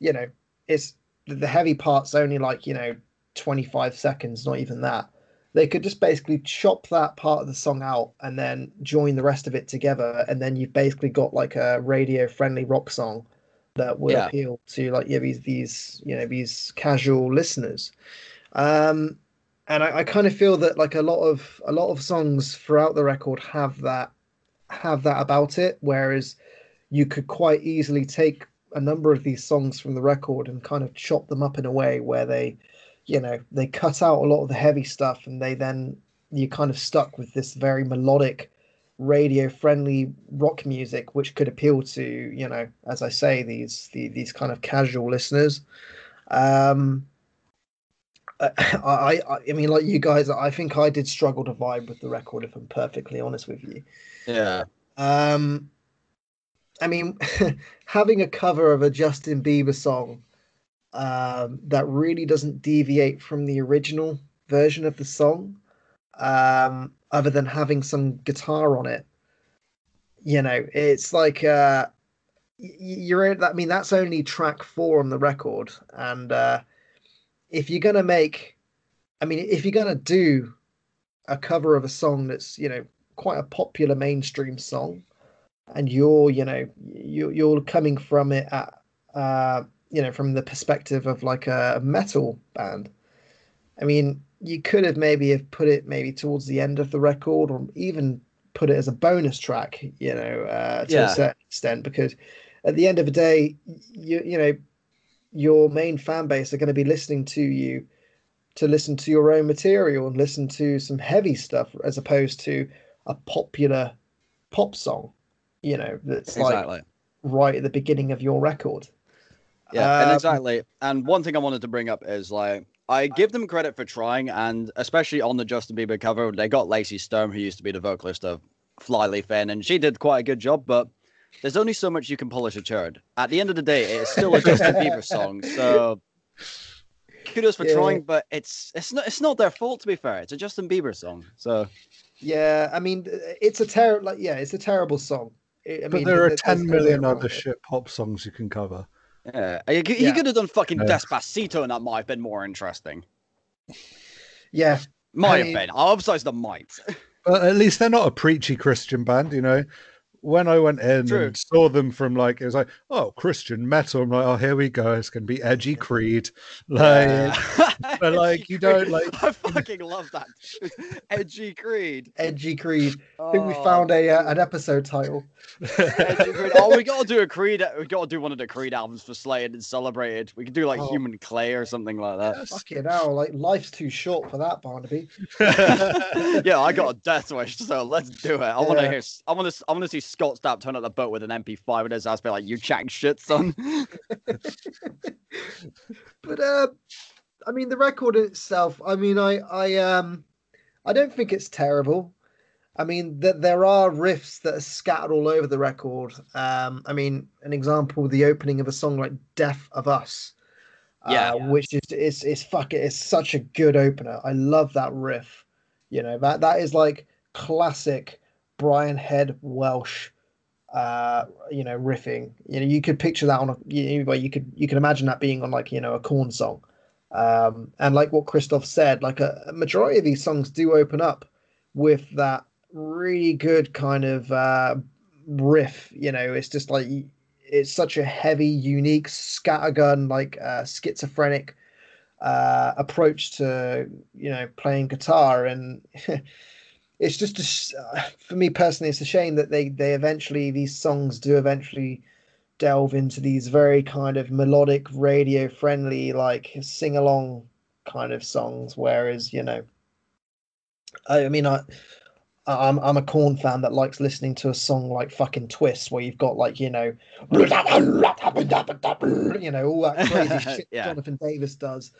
you know, it's the heavy part's only like you know 25 seconds, not even that they could just basically chop that part of the song out and then join the rest of it together and then you've basically got like a radio friendly rock song that will yeah. appeal to like yeah these these you know these casual listeners um and I, I kind of feel that like a lot of a lot of songs throughout the record have that have that about it whereas you could quite easily take a number of these songs from the record and kind of chop them up in a way where they you know they cut out a lot of the heavy stuff and they then you're kind of stuck with this very melodic radio friendly rock music which could appeal to you know as i say these the, these kind of casual listeners. Um I, I i mean like you guys i think i did struggle to vibe with the record if i'm perfectly honest with you. Yeah. Um i mean having a cover of a justin bieber song um, that really doesn't deviate from the original version of the song, um, other than having some guitar on it. You know, it's like uh, you're. I mean, that's only track four on the record, and uh, if you're gonna make, I mean, if you're gonna do a cover of a song that's you know quite a popular mainstream song, and you're you know you're, you're coming from it at uh, you know, from the perspective of like a metal band. I mean, you could have maybe have put it maybe towards the end of the record, or even put it as a bonus track, you know, uh, to yeah. a certain extent, because at the end of the day, you you know, your main fan base are going to be listening to you to listen to your own material and listen to some heavy stuff as opposed to a popular pop song, you know, that's exactly. like right at the beginning of your record. Yeah, um, and exactly. And one thing I wanted to bring up is like I give them credit for trying, and especially on the Justin Bieber cover, they got Lacey Sturm, who used to be the vocalist of Flyleaf In, and she did quite a good job. But there's only so much you can polish a turd. At the end of the day, it's still a Justin Bieber song. So kudos for yeah. trying, but it's it's not it's not their fault to be fair. It's a Justin Bieber song. So yeah, I mean, it's a terrible like yeah, it's a terrible song. I but mean, there are ten million other shit pop songs you can cover. Yeah, he, he yeah. could have done fucking yeah. Despacito, and that might have been more interesting. Yeah, might I mean, have been. I'll emphasize the might. But at least they're not a preachy Christian band, you know when I went in True. and saw them from like it was like oh Christian metal. I'm like oh here we go. It's gonna be edgy Creed. Like yeah. but like you don't like I fucking love that. Edgy Creed. Edgy Creed. Oh, I think we found a uh, an episode title. Oh we gotta do a Creed we gotta do one of the Creed albums for Slated and celebrated. We could do like oh. Human Clay or something like that. Yes. fucking hell. Like life's too short for that Barnaby. Yeah I got a death wish so let's do it. I want to hear I want to I want to see Scott Stapp turn up the boat with an MP5 and his ass be like, "You chatting shit, son." but uh, I mean, the record itself. I mean, I I um, I don't think it's terrible. I mean, that there are riffs that are scattered all over the record. Um, I mean, an example: the opening of a song like "Death of Us." Yeah, uh, which is it's it's fucking it's such a good opener. I love that riff. You know that that is like classic Brian Head Welsh uh you know riffing. You know you could picture that on a you know, you could you could imagine that being on like you know a Korn song. Um and like what christoph said like a, a majority of these songs do open up with that really good kind of uh riff you know. It's just like it's such a heavy unique scattergun like uh schizophrenic uh approach to you know playing guitar. And it's just a, uh, for me personally it's a shame that they they eventually these songs do eventually delve into these very kind of melodic radio friendly like sing along kind of songs whereas you know I, I mean i I'm I'm a Korn fan that likes listening to a song like fucking Twist, where you've got like you know, you know all that crazy shit yeah. Jonathan Davis does.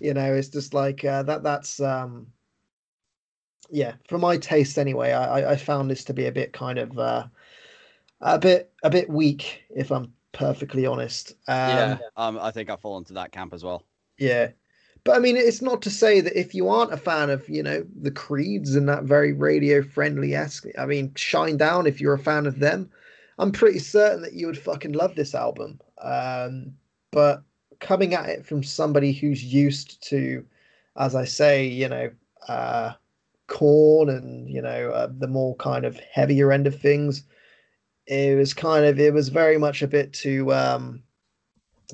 You know, it's just like uh, that. That's um, yeah, for my taste anyway, I, I found this to be a bit kind of uh, a bit a bit weak, if I'm perfectly honest. Um, yeah, um, I think I fall into that camp as well. Yeah, but I mean, it's not to say that if you aren't a fan of you know the Creeds and that very radio friendly esque, I mean, Shinedown, If you're a fan of them, I'm pretty certain that you would fucking love this album. Um, but coming at it from somebody who's used to, as I say, you know. Uh, Korn and you know uh, the more kind of heavier end of things. It was kind of it was very much a bit too um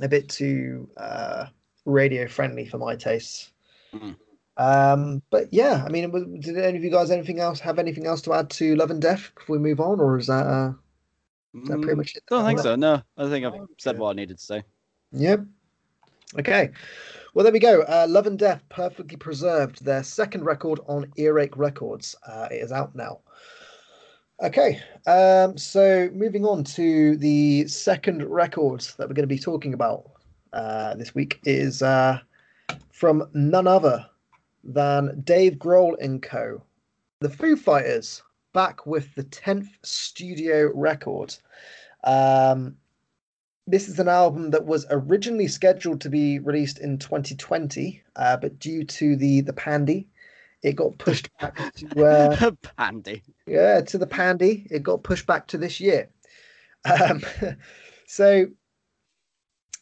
a bit too uh radio friendly for my tastes. Mm. um but yeah i mean did any of you guys anything else have anything else to add to love and death before we move on or is that uh is that pretty mm, much it? i don't think so no. I think i've said what i needed to say. Yep. Okay well, there we go. Uh, Love and Death, perfectly preserved. Their second record on Earache Records. Uh, it is out now. Okay, um, so moving on to the second record that we're going to be talking about uh, this week is uh, from none other than Dave Grohl and Co. The Foo Fighters back with the 10th studio record. Um, this is an album that was originally scheduled to be released in 2020, uh, but due to the the pandy, it got pushed back to uh, pandy. Yeah, to the pandy. It got pushed back to this year. Um, so,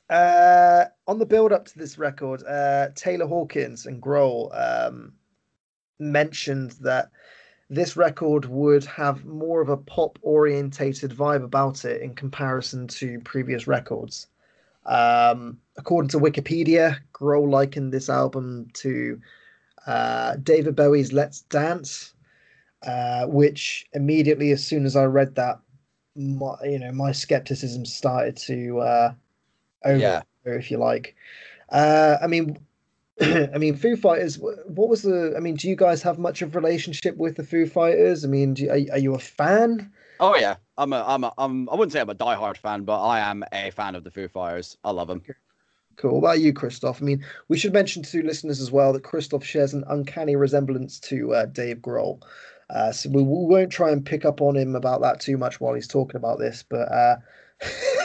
uh, on the build up to this record, uh, Taylor Hawkins and Grohl um, mentioned that this record would have more of a pop orientated vibe about it in comparison to previous records. Um, according to Wikipedia, Grohl likened this album to uh, David Bowie's Let's Dance, uh, which immediately, as soon as I read that, my, you know, my skepticism started to uh, over, yeah. if you like. Uh, I mean, I mean, Foo Fighters. What was the? I mean, do you guys have much of relationship with the Foo Fighters? I mean, do, are, are you a fan? Oh yeah, I'm a, I'm a, I'm. I wouldn't say I'm a diehard fan, but I am a fan of the Foo Fighters. I love them. Cool. What about you, Christoph? I mean, we should mention to listeners as well that Christoph shares an uncanny resemblance to uh, Dave Grohl. Uh, so we, we, won't try and pick up on him about that too much while he's talking about this. But uh,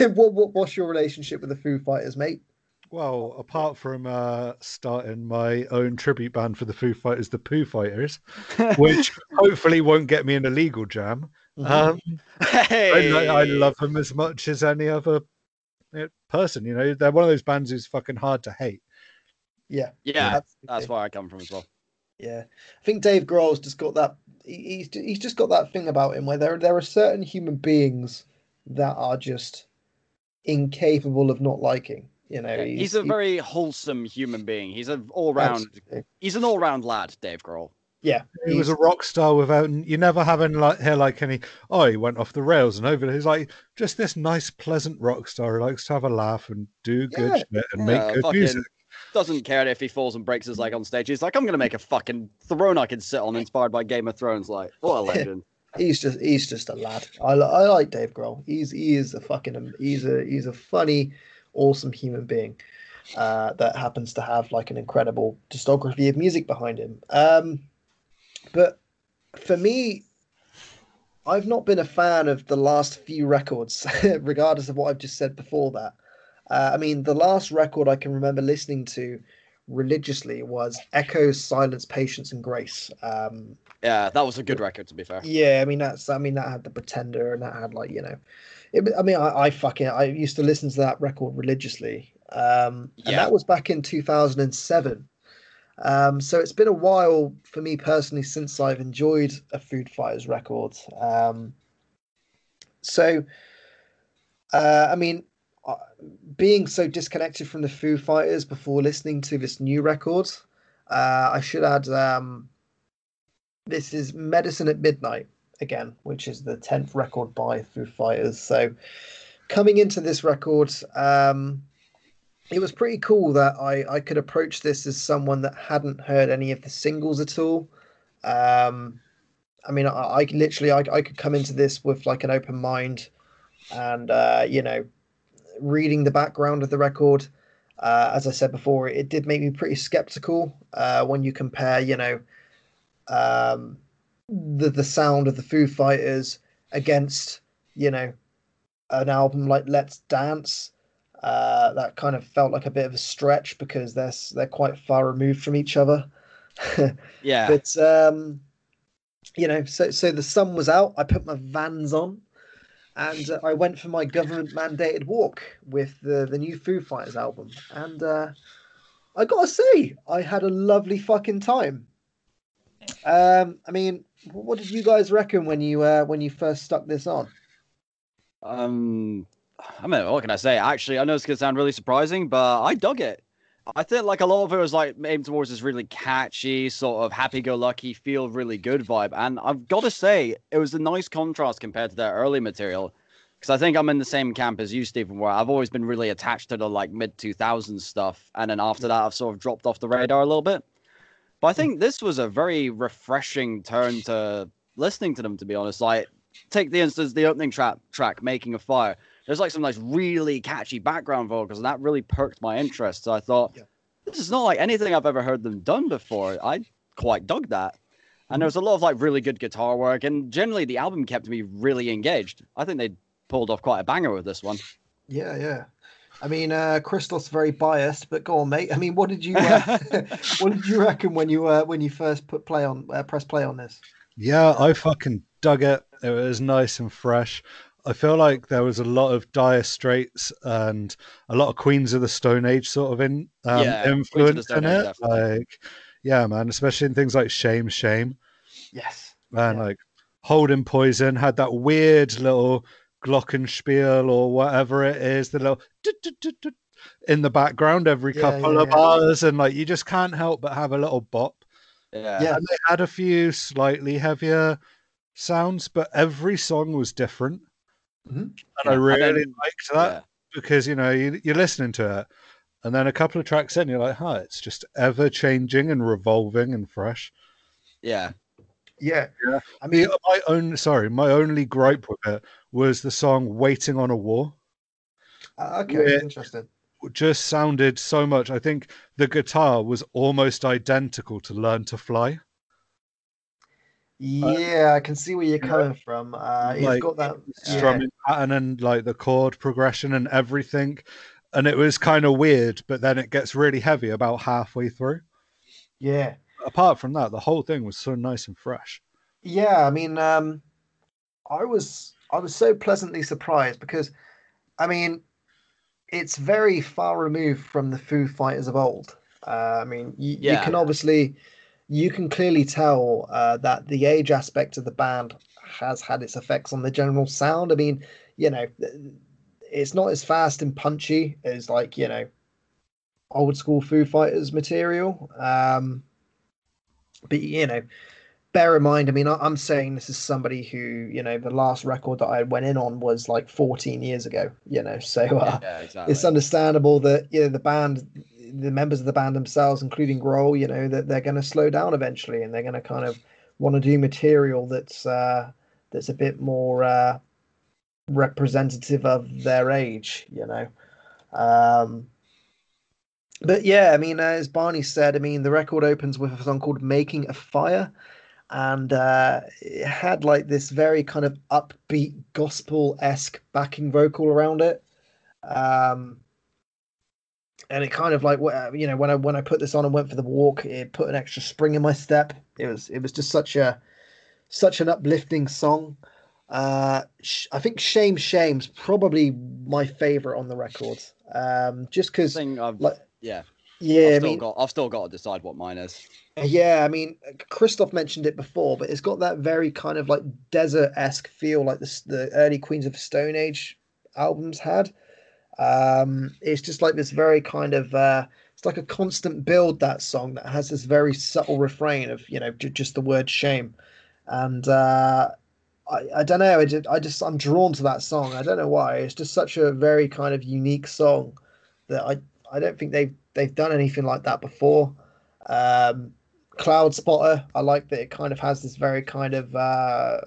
what, what, what's your relationship with the Foo Fighters, mate? Well, apart from uh, starting my own tribute band for the Foo Fighters, the Pooh Fighters, which hopefully won't get me in a legal jam. Mm-hmm. Um, hey. I, I, love them as much as any other person. You know, they're one of those bands who's fucking hard to hate. Yeah, yeah, that's, that's where I come from as well. Yeah, I think Dave Grohl's just got that. He's he's just got that thing about him where there there are certain human beings that are just incapable of not liking. You know, he's, he's a he, very wholesome human being. He's an all round. He's an all round lad, Dave Grohl. Yeah, he was a rock star without. You never having like here like any. Oh, he went off the rails and over. He's like just this nice, pleasant rock star who likes to have a laugh and do good yeah. shit and yeah, make good music. Doesn't care if he falls and breaks his leg on stage. He's like, I'm gonna make a fucking throne I can sit on, inspired by Game of Thrones. Like, what a legend. he's just he's just a lad. I, I like Dave Grohl. He's he is a fucking he's a he's a funny awesome human being uh, that happens to have like an incredible discography of music behind him. Um, but for me, I've not been a fan of the last few records, regardless of what I've just said before that. Uh, I mean, the last record I can remember listening to religiously was Echoes, Silence, Patience, and Grace. Um, yeah, that was a good record to be fair. Yeah, I mean that's I mean that had the Pretender and that had like you know, it, I mean I, I fucking I used to listen to that record religiously, um, and yeah. that was back in two thousand and seven. Um, so it's been a while for me personally since I've enjoyed a Foo Fighters record. Um, so, uh, I mean, uh, being so disconnected from the Foo Fighters before listening to this new record, uh, I should add um, this is Medicine at Midnight again, which is the 10th record by Foo Fighters. So coming into this record, um, it was pretty cool that I, I could approach this as someone that hadn't heard any of the singles at all. Um, I mean, I, I literally I, I could come into this with like an open mind and, uh, you know, reading the background of the record. Uh, as I said before, it did make me pretty skeptical uh, when you compare, you know, um, the the sound of the Foo Fighters against you know an album like Let's Dance. Uh, that kind of felt like a bit of a stretch because they're they're quite far removed from each other. yeah, but um, you know, so so the sun was out. I put my Vans on, and uh, I went for my government mandated walk with the the new Foo Fighters album, and uh, I gotta say, I had a lovely fucking time. Um, I mean, what did you guys reckon when you uh, when you first stuck this on? Um, I mean, what can I say? Actually, I know it's gonna sound really surprising, but I dug it. I think like a lot of it was like aimed towards this really catchy, sort of happy-go-lucky, feel really good vibe, and I've got to say it was a nice contrast compared to their early material. Because I think I'm in the same camp as you, Stephen, where I've always been really attached to the like mid 2000s stuff, and then after that, I've sort of dropped off the radar a little bit. But I hmm. think this was a very refreshing turn to listening to them, to be honest. Like, take the instance, the opening track, track "Making a Fire." There's like some nice, really catchy background vocals, and that really perked my interest. So I thought, yeah. this is not like anything I've ever heard them done before. I quite dug that. And there hmm. was a lot of like really good guitar work, and generally the album kept me really engaged. I think they pulled off quite a banger with this one. Yeah, yeah. I mean, uh, Christoph's very biased, but go on, mate. I mean, what did you uh, what did you reckon when you uh, when you first put play on uh, press play on this? Yeah, I fucking dug it. It was nice and fresh. I feel like there was a lot of Dire Straits and a lot of Queens of the Stone Age sort of in um, yeah, influence in it. Definitely. Like, yeah, man, especially in things like Shame, Shame. Yes. And yeah. like Holding Poison had that weird little glockenspiel or whatever it is, the little in the background every yeah, couple yeah, of yeah. bars, and like you just can't help but have a little bop. Yeah, yeah. And they had a few slightly heavier sounds, but every song was different, mm-hmm. and I really and then, liked that because you know you, you're listening to it, and then a couple of tracks in, you're like, "Huh, it's just ever changing and revolving and fresh." Yeah, yeah. yeah. I mean, my own sorry, my only gripe with it was the song "Waiting on a War." Uh, okay, interesting. Just sounded so much. I think the guitar was almost identical to "Learn to Fly." Yeah, uh, I can see where you're coming yeah. from. Uh, he's like, got that strumming yeah. pattern and like the chord progression and everything, and it was kind of weird. But then it gets really heavy about halfway through. Yeah, apart from that, the whole thing was so nice and fresh. Yeah, I mean, um, I was I was so pleasantly surprised because, I mean, it's very far removed from the Foo Fighters of old. Uh, I mean, you, yeah. you, can obviously, you can clearly tell uh, that the age aspect of the band has had its effects on the general sound. I mean, you know, it's not as fast and punchy as like you know, old school Foo Fighters material. Um, but you know, bear in mind, I mean, I'm saying this is somebody who, you know, the last record that I went in on was like 14 years ago, you know, so uh, yeah, exactly. it's understandable that, you know, the band, the members of the band themselves, including Grohl, you know, that they're going to slow down eventually and they're going to kind of want to do material that's, uh, that's a bit more, uh, representative of their age, you know. Um, but yeah, I mean, as Barney said, I mean, the record opens with a song called "Making a Fire," and uh, it had like this very kind of upbeat gospel esque backing vocal around it. Um, and it kind of like you know when I when I put this on and went for the walk, it put an extra spring in my step. It was it was just such a such an uplifting song. Uh, I think "Shame Shame's probably my favorite on the record. Um, just because, like, yeah, yeah, I've I mean, got, I've still got to decide what mine is. Yeah, I mean, Christoph mentioned it before, but it's got that very kind of like desert esque feel, like the the early Queens of Stone Age albums had. Um, it's just like this very kind of uh, it's like a constant build that song that has this very subtle refrain of you know j- just the word shame, and uh, I I don't know I just, I just I'm drawn to that song. I don't know why. It's just such a very kind of unique song that I I don't think they've they've done anything like that before. Um, Cloud Spotter, I like that it kind of has this very kind of uh,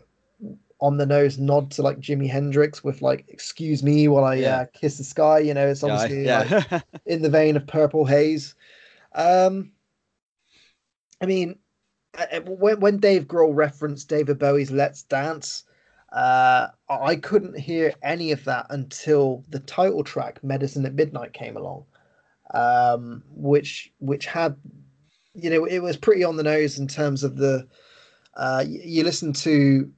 on the nose nod to like Jimi Hendrix with like "Excuse me while I yeah. uh, kiss the sky." You know, it's obviously yeah, yeah. Like, in the vein of Purple Haze. Um, I mean, when when Dave Grohl referenced David Bowie's "Let's Dance," uh, I couldn't hear any of that until the title track "Medicine at Midnight" came along, um, which which had, you know, it was pretty on the nose in terms of the. Uh, you, listen to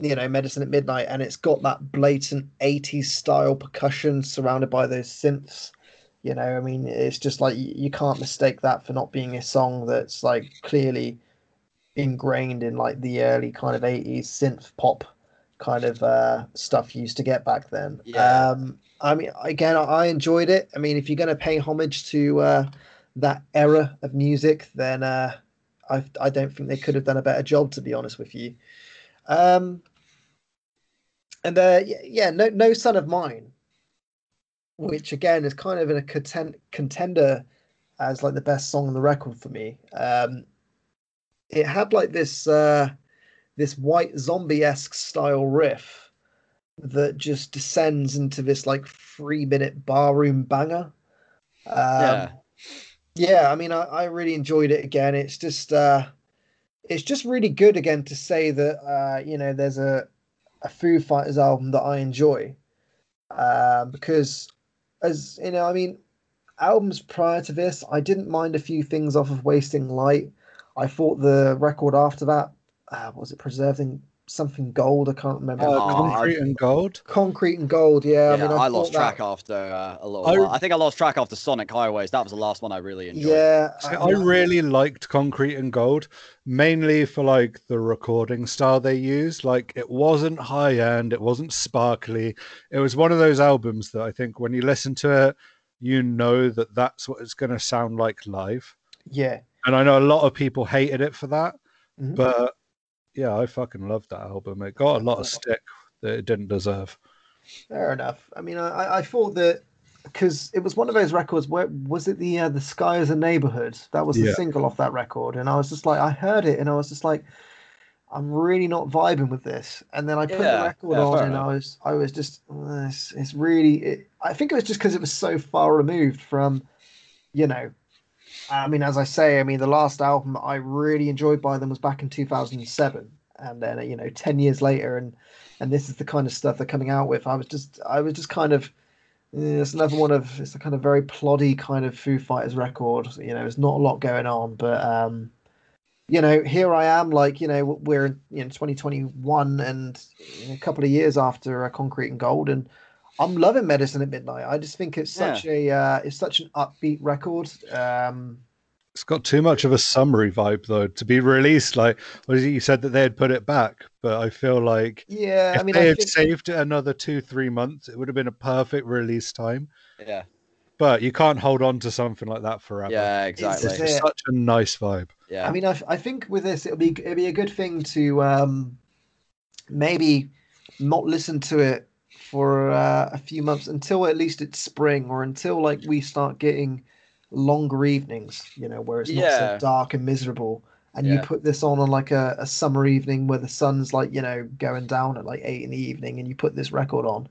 you know medicine at midnight and it's got that blatant 80s style percussion surrounded by those synths you know i mean it's just like you, can't mistake that for not being a song that's like clearly ingrained in like the early kind of 80s synth pop kind of uh stuff you used to get back then yeah. um i mean again i enjoyed it i mean if you're going to pay homage to uh that era of music then uh I, I don't think they could have done a better job to be honest with you um and uh, yeah, no, no son of mine, which again is kind of in a content, contender as like the best song on the record for me. Um, it had like this uh, this white zombie esque style riff that just descends into this like three minute barroom banger. Um, yeah, yeah. I mean, I, I really enjoyed it again. It's just uh, it's just really good again to say that uh, you know there's a a Foo Fighters album that I enjoy. Um, because, as you know, I mean, albums prior to this, I didn't mind a few things off of Wasting Light. I thought the record after that, uh, was it Preserving something gold. I can't remember. Uh, concrete and gold. Concrete and gold. Yeah, yeah I, mean, I, I lost track after uh, a little. I... While. I think I lost track after Sonic Highways. That was the last one I really enjoyed. Yeah, I, I really liked Concrete and Gold, mainly for like the recording style they used. Like it wasn't high end, it wasn't sparkly. It was one of those albums that I think when you listen to it, you know that that's what it's going to sound like live. Yeah. And I know a lot of people hated it for that, mm-hmm. but yeah, I fucking loved that album. It got a lot of stick that it didn't deserve. Fair enough. I mean, I, I thought that because it was one of those records where was it the uh, the sky is a neighborhood that was the yeah. single off that record and i was just like i heard it and i was just like i'm really not vibing with this and then i put yeah, the record yeah, on and enough. i was i was just oh, it's, it's really it, i think it was just because it was so far removed from you know I mean, as I say, I mean, the last album I really enjoyed by them was back in 2007, and then you know, ten years later, and and this is the kind of stuff they're coming out with. I was just, I was just kind of, eh, it's another one of, it's a kind of very ploddy kind of Foo Fighters record. You know, there's not a lot going on, but um, you know, here I am, like you know, we're in you know 2021, and a couple of years after Concrete and Gold, and I'm loving Medicine at Midnight. I just think it's such yeah. a uh, it's such an upbeat record. Um, it's got too much of a summary vibe though to be released. Like, what is it? You said that they had put it back, but I feel like yeah, I mean, they I had think... saved it another two three months, it would have been a perfect release time. Yeah, but you can't hold on to something like that forever. Yeah, exactly. It's, it's such a nice vibe. Yeah, I mean, I, I think with this, it'll be it'll be a good thing to um maybe not listen to it for uh, a few months until at least it's spring or until like we start getting longer evenings, you know, where it's not yeah. so dark and miserable. And yeah. you put this on on like a, a summer evening where the sun's like, you know, going down at like eight in the evening and you put this record on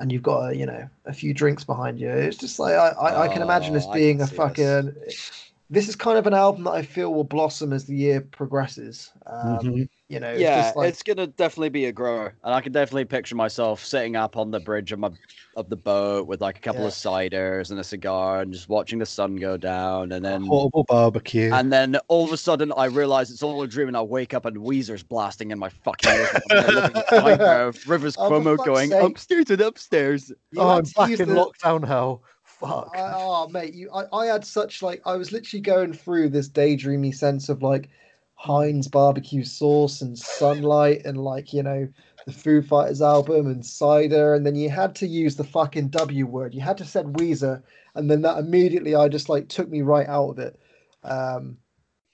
and you've got a, you know, a few drinks behind you. It's just like, I, I, oh, I can imagine this oh, being a fucking, this. This is kind of an album that I feel will blossom as the year progresses. Um, mm-hmm. You know, yeah, it's, like... it's, gonna definitely be a grower, and I can definitely picture myself sitting up on the bridge of my of the boat with like a couple yeah. of ciders and a cigar, and just watching the sun go down, and then a horrible barbecue, and then all of a sudden I realize it's all a dream, and I wake up and Weezer's blasting in my fucking ears, Rivers oh, Cuomo going sake. upstairs and upstairs. You oh, I'm back in the... lockdown hell fuck. I, oh, mate, you, I, I had such like I was literally going through this daydreamy sense of like Heinz barbecue sauce and sunlight and like you know the Foo Fighters album and cider, and then you had to use the fucking W word. You had to said Weezer, and then that immediately I just like took me right out of it. Um,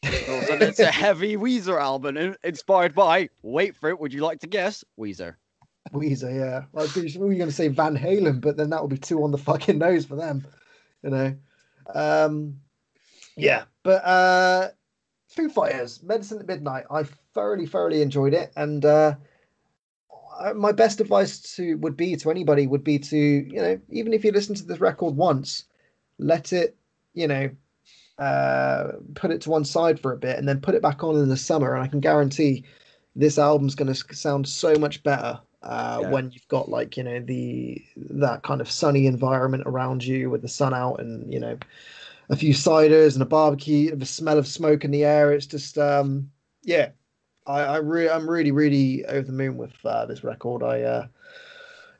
and it's a heavy Weezer album inspired by, wait for it, would you like to guess? Weezer. Weezer, yeah. Well, we were going to say Van Halen, but then that would be two on the fucking nose for them, you know. Um, yeah, but uh, Foo Fighters, Medicine at Midnight. I thoroughly, thoroughly enjoyed it, and uh, my best advice to would be to anybody would be to you know even if you listen to this record once, let it you know uh, put it to one side for a bit, and then put it back on in the summer, and I can guarantee this album's going to sound so much better uh, yeah. when you've got like you know the that kind of sunny environment around you with the sun out and you know a few ciders and a barbecue and the smell of smoke in the air it's just um yeah. I i really i'm really really over the moon with uh, this record. I uh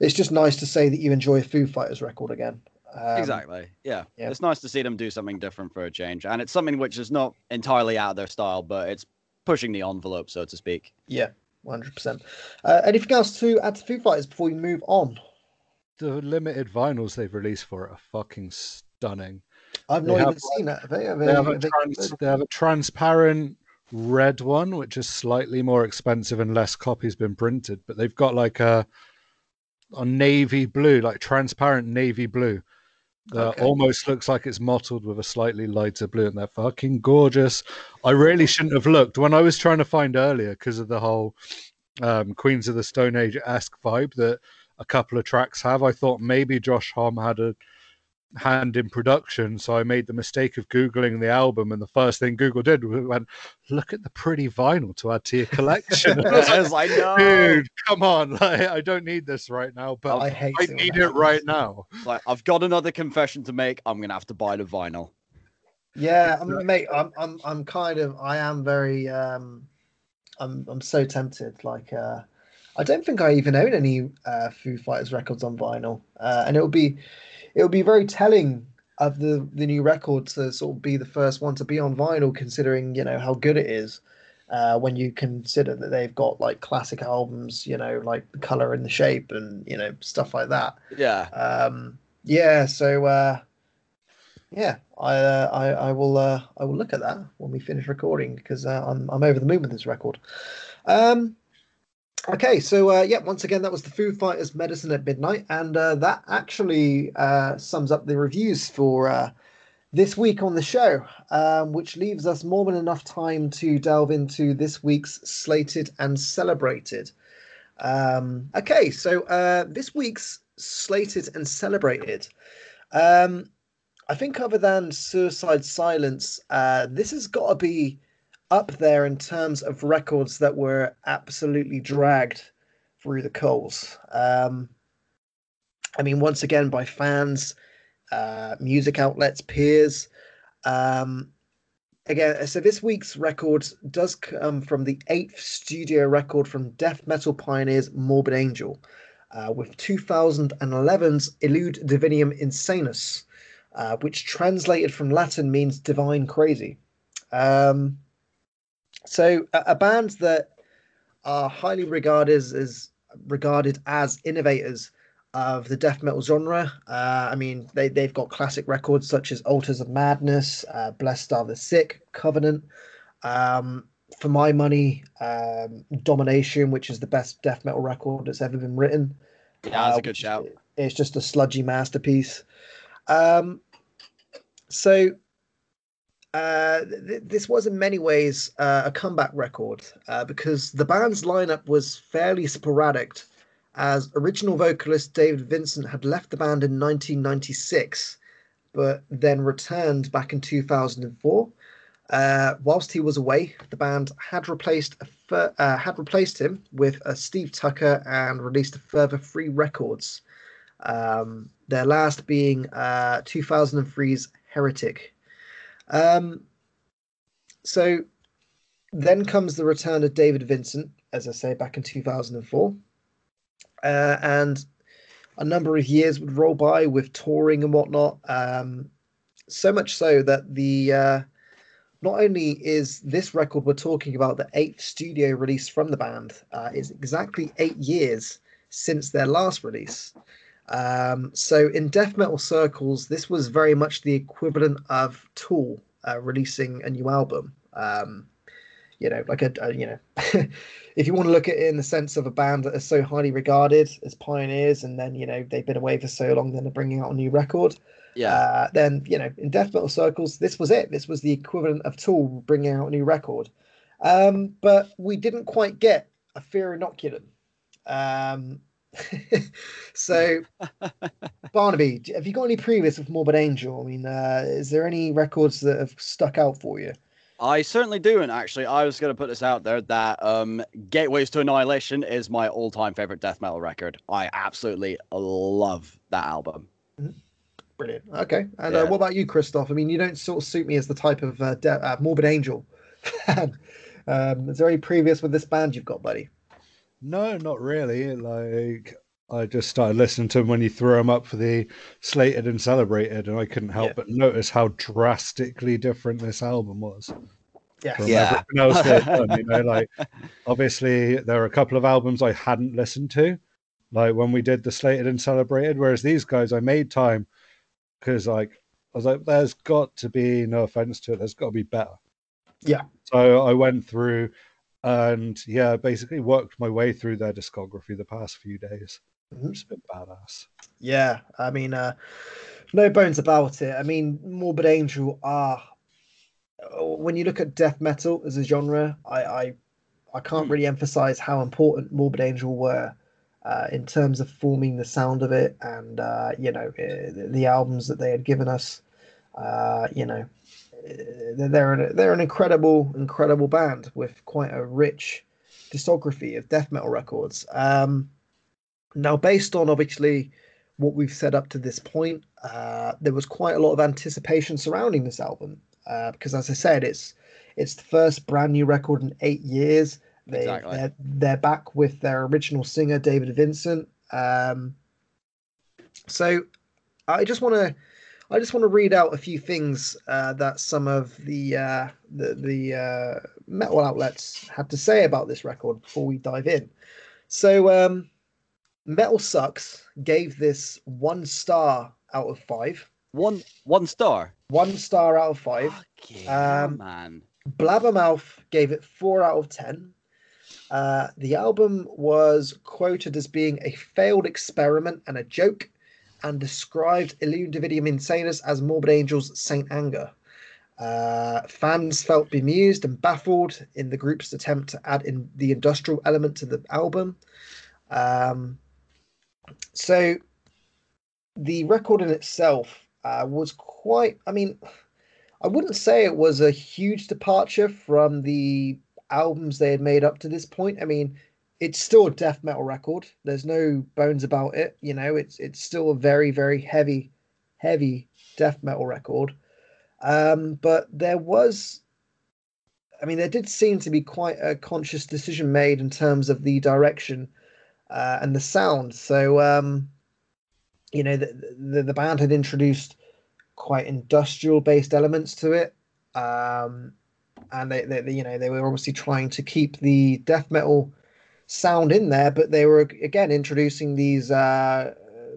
it's just nice to say that you enjoy a foo fighters record again. Um, exactly. Yeah. yeah. It's nice to see them do something different for a change. And it's something which is not entirely out of their style but it's pushing the envelope so to speak. Yeah 100%. Uh, anything else to add to Foo Fighters before we move on? The limited vinyls they've released for it are fucking stunning. I've not even seen it. They, they, they, have a trans, they have a transparent red one, which is slightly more expensive and less copies been printed, but they've got like a a navy blue, like transparent navy blue that okay. almost looks like it's mottled with a slightly lighter blue, and they're fucking gorgeous. I really shouldn't have looked when I was trying to find earlier because of the whole um, Queens of the Stone Age esque vibe that a couple of tracks have. I thought maybe Josh Homme had a hand in production. So I made the mistake of Googling the album, and the first thing Google did was went, Look at the pretty vinyl to add to your collection. I was like, no. Dude, come on. Like, I don't need this right now, but I, hate I need it right now. Like, I've got another confession to make. I'm going to have to buy the vinyl. Yeah, I'm, mate, I'm, I'm, I'm kind of, I am very, um, I'm, I'm so tempted. Like, uh, I don't think I even own any uh, Foo Fighters records on vinyl, uh, and it would be it would be very telling of the the new record to sort of be the first one to be on vinyl, considering you know how good it is. Uh, when you consider that they've got like classic albums, you know, like the color and the shape and you know stuff like that. Yeah. Um, yeah. So uh, yeah, I, uh, I I will uh, I will look at that when we finish recording because uh, I'm I'm over the moon with this record. Um, Okay, so uh, yeah, once again, that was the Foo Fighters Medicine at Midnight, and uh, that actually uh, sums up the reviews for uh, this week on the show, um, which leaves us more than enough time to delve into this week's slated and celebrated. Um, okay, so uh, this week's slated and celebrated. Um, I think, other than Suicide Silence, uh, this has got to be up there in terms of records that were absolutely dragged through the coals. Um, I mean, once again, by fans, uh, music outlets, peers. Um, again, so this week's record does come from the eighth studio record from death metal pioneers Morbid Angel, uh, with 2011's Illud Divinum Insanus, uh, which translated from Latin means divine crazy. Um, so a, a band that are highly regarded as, as regarded as innovators of the death metal genre. Uh, I mean, they they've got classic records such as Altars of Madness, uh, Blessed Are the Sick, Covenant. Um, for my money, um, Domination, which is the best death metal record that's ever been written. Yeah, that's uh, a good shout. It's just a sludgy masterpiece. Um, so uh, th- this was in many ways uh, a comeback record uh, because the band's lineup was fairly sporadic, as original vocalist David Vincent had left the band in 1996 but then returned back in 2004. Uh, whilst he was away, the band had replaced fir- uh, had replaced him with Steve Tucker and released a further three records. Um, their last being 2003's uh, Heretic. Um, so then comes the return of David Vincent, as I say, back in 2004. Uh, and a number of years would roll by with touring and whatnot. Um, so much so that the uh, not only is this record we're talking about the eighth studio release from the band, uh, is exactly eight years since their last release. Um, so in death metal circles, this was very much the equivalent of Tool uh, releasing a new album. Um, you know, like a, a you know, if you want to look at it in the sense of a band that is so highly regarded as pioneers, and then you know they've been away for so long, then they're bringing out a new record. Yeah. Uh, then you know, in death metal circles, this was it. This was the equivalent of Tool bringing out a new record. Um, but we didn't quite get a Fear Inoculum. Um, so, Barnaby, have you got any previous with Morbid Angel? I mean, uh, is there any records that have stuck out for you? I certainly do, and actually, I was going to put this out there that um, Gateways to Annihilation is my all-time favorite death metal record. I absolutely love that album. Mm-hmm. Brilliant. Okay, and uh, yeah. uh, what about you, Christoph? I mean, you don't sort of suit me as the type of uh, de- uh, Morbid Angel um, is there any previous with this band you've got, buddy? No, not really. Like I just started listening to them when you threw them up for the slated and celebrated, and I couldn't help yeah. but notice how drastically different this album was. Yeah, yeah. done, you know, like obviously there are a couple of albums I hadn't listened to, like when we did the slated and celebrated. Whereas these guys, I made time because like I was like, there's got to be no offense to it, there's got to be better. Yeah. So I went through and yeah, basically worked my way through their discography the past few days. Mm-hmm. It's a bit badass. Yeah, I mean, uh, no bones about it. I mean, Morbid Angel are when you look at death metal as a genre, I I, I can't hmm. really emphasize how important Morbid Angel were uh, in terms of forming the sound of it, and uh, you know uh, the albums that they had given us. Uh, you know, they're an, they're an incredible incredible band with quite a rich discography of death metal records. Um, now, based on obviously what we've said up to this point, uh, there was quite a lot of anticipation surrounding this album uh, because, as I said, it's it's the first brand new record in eight years. They, exactly. They're, they're back with their original singer David Vincent. Um, so, I just want to. I just want to read out a few things uh, that some of the uh, the, the uh, metal outlets had to say about this record before we dive in. So, um, Metal Sucks gave this one star out of five. One one star. One star out of five. um, man. Blabbermouth gave it four out of ten. Uh, the album was quoted as being a failed experiment and a joke, and described Illud Divinum Insanus as Morbid Angel's Saint Anger. Uh, fans felt bemused and baffled in the group's attempt to add in the industrial element to the album. Um, so the record in itself uh, was quite, I mean, I wouldn't say it was a huge departure from the albums they had made up to this point. I mean, it's still a death metal record. There's no bones about it. You know, it's it's still a very very heavy, heavy death metal record. Um, but there was, I mean, there did seem to be quite a conscious decision made in terms of the direction uh, and the sound. So, um, you know, the, the, the band had introduced quite industrial based elements to it. Um, and they, they, you know, they were obviously trying to keep the death metal sound in there, but they were again introducing these uh,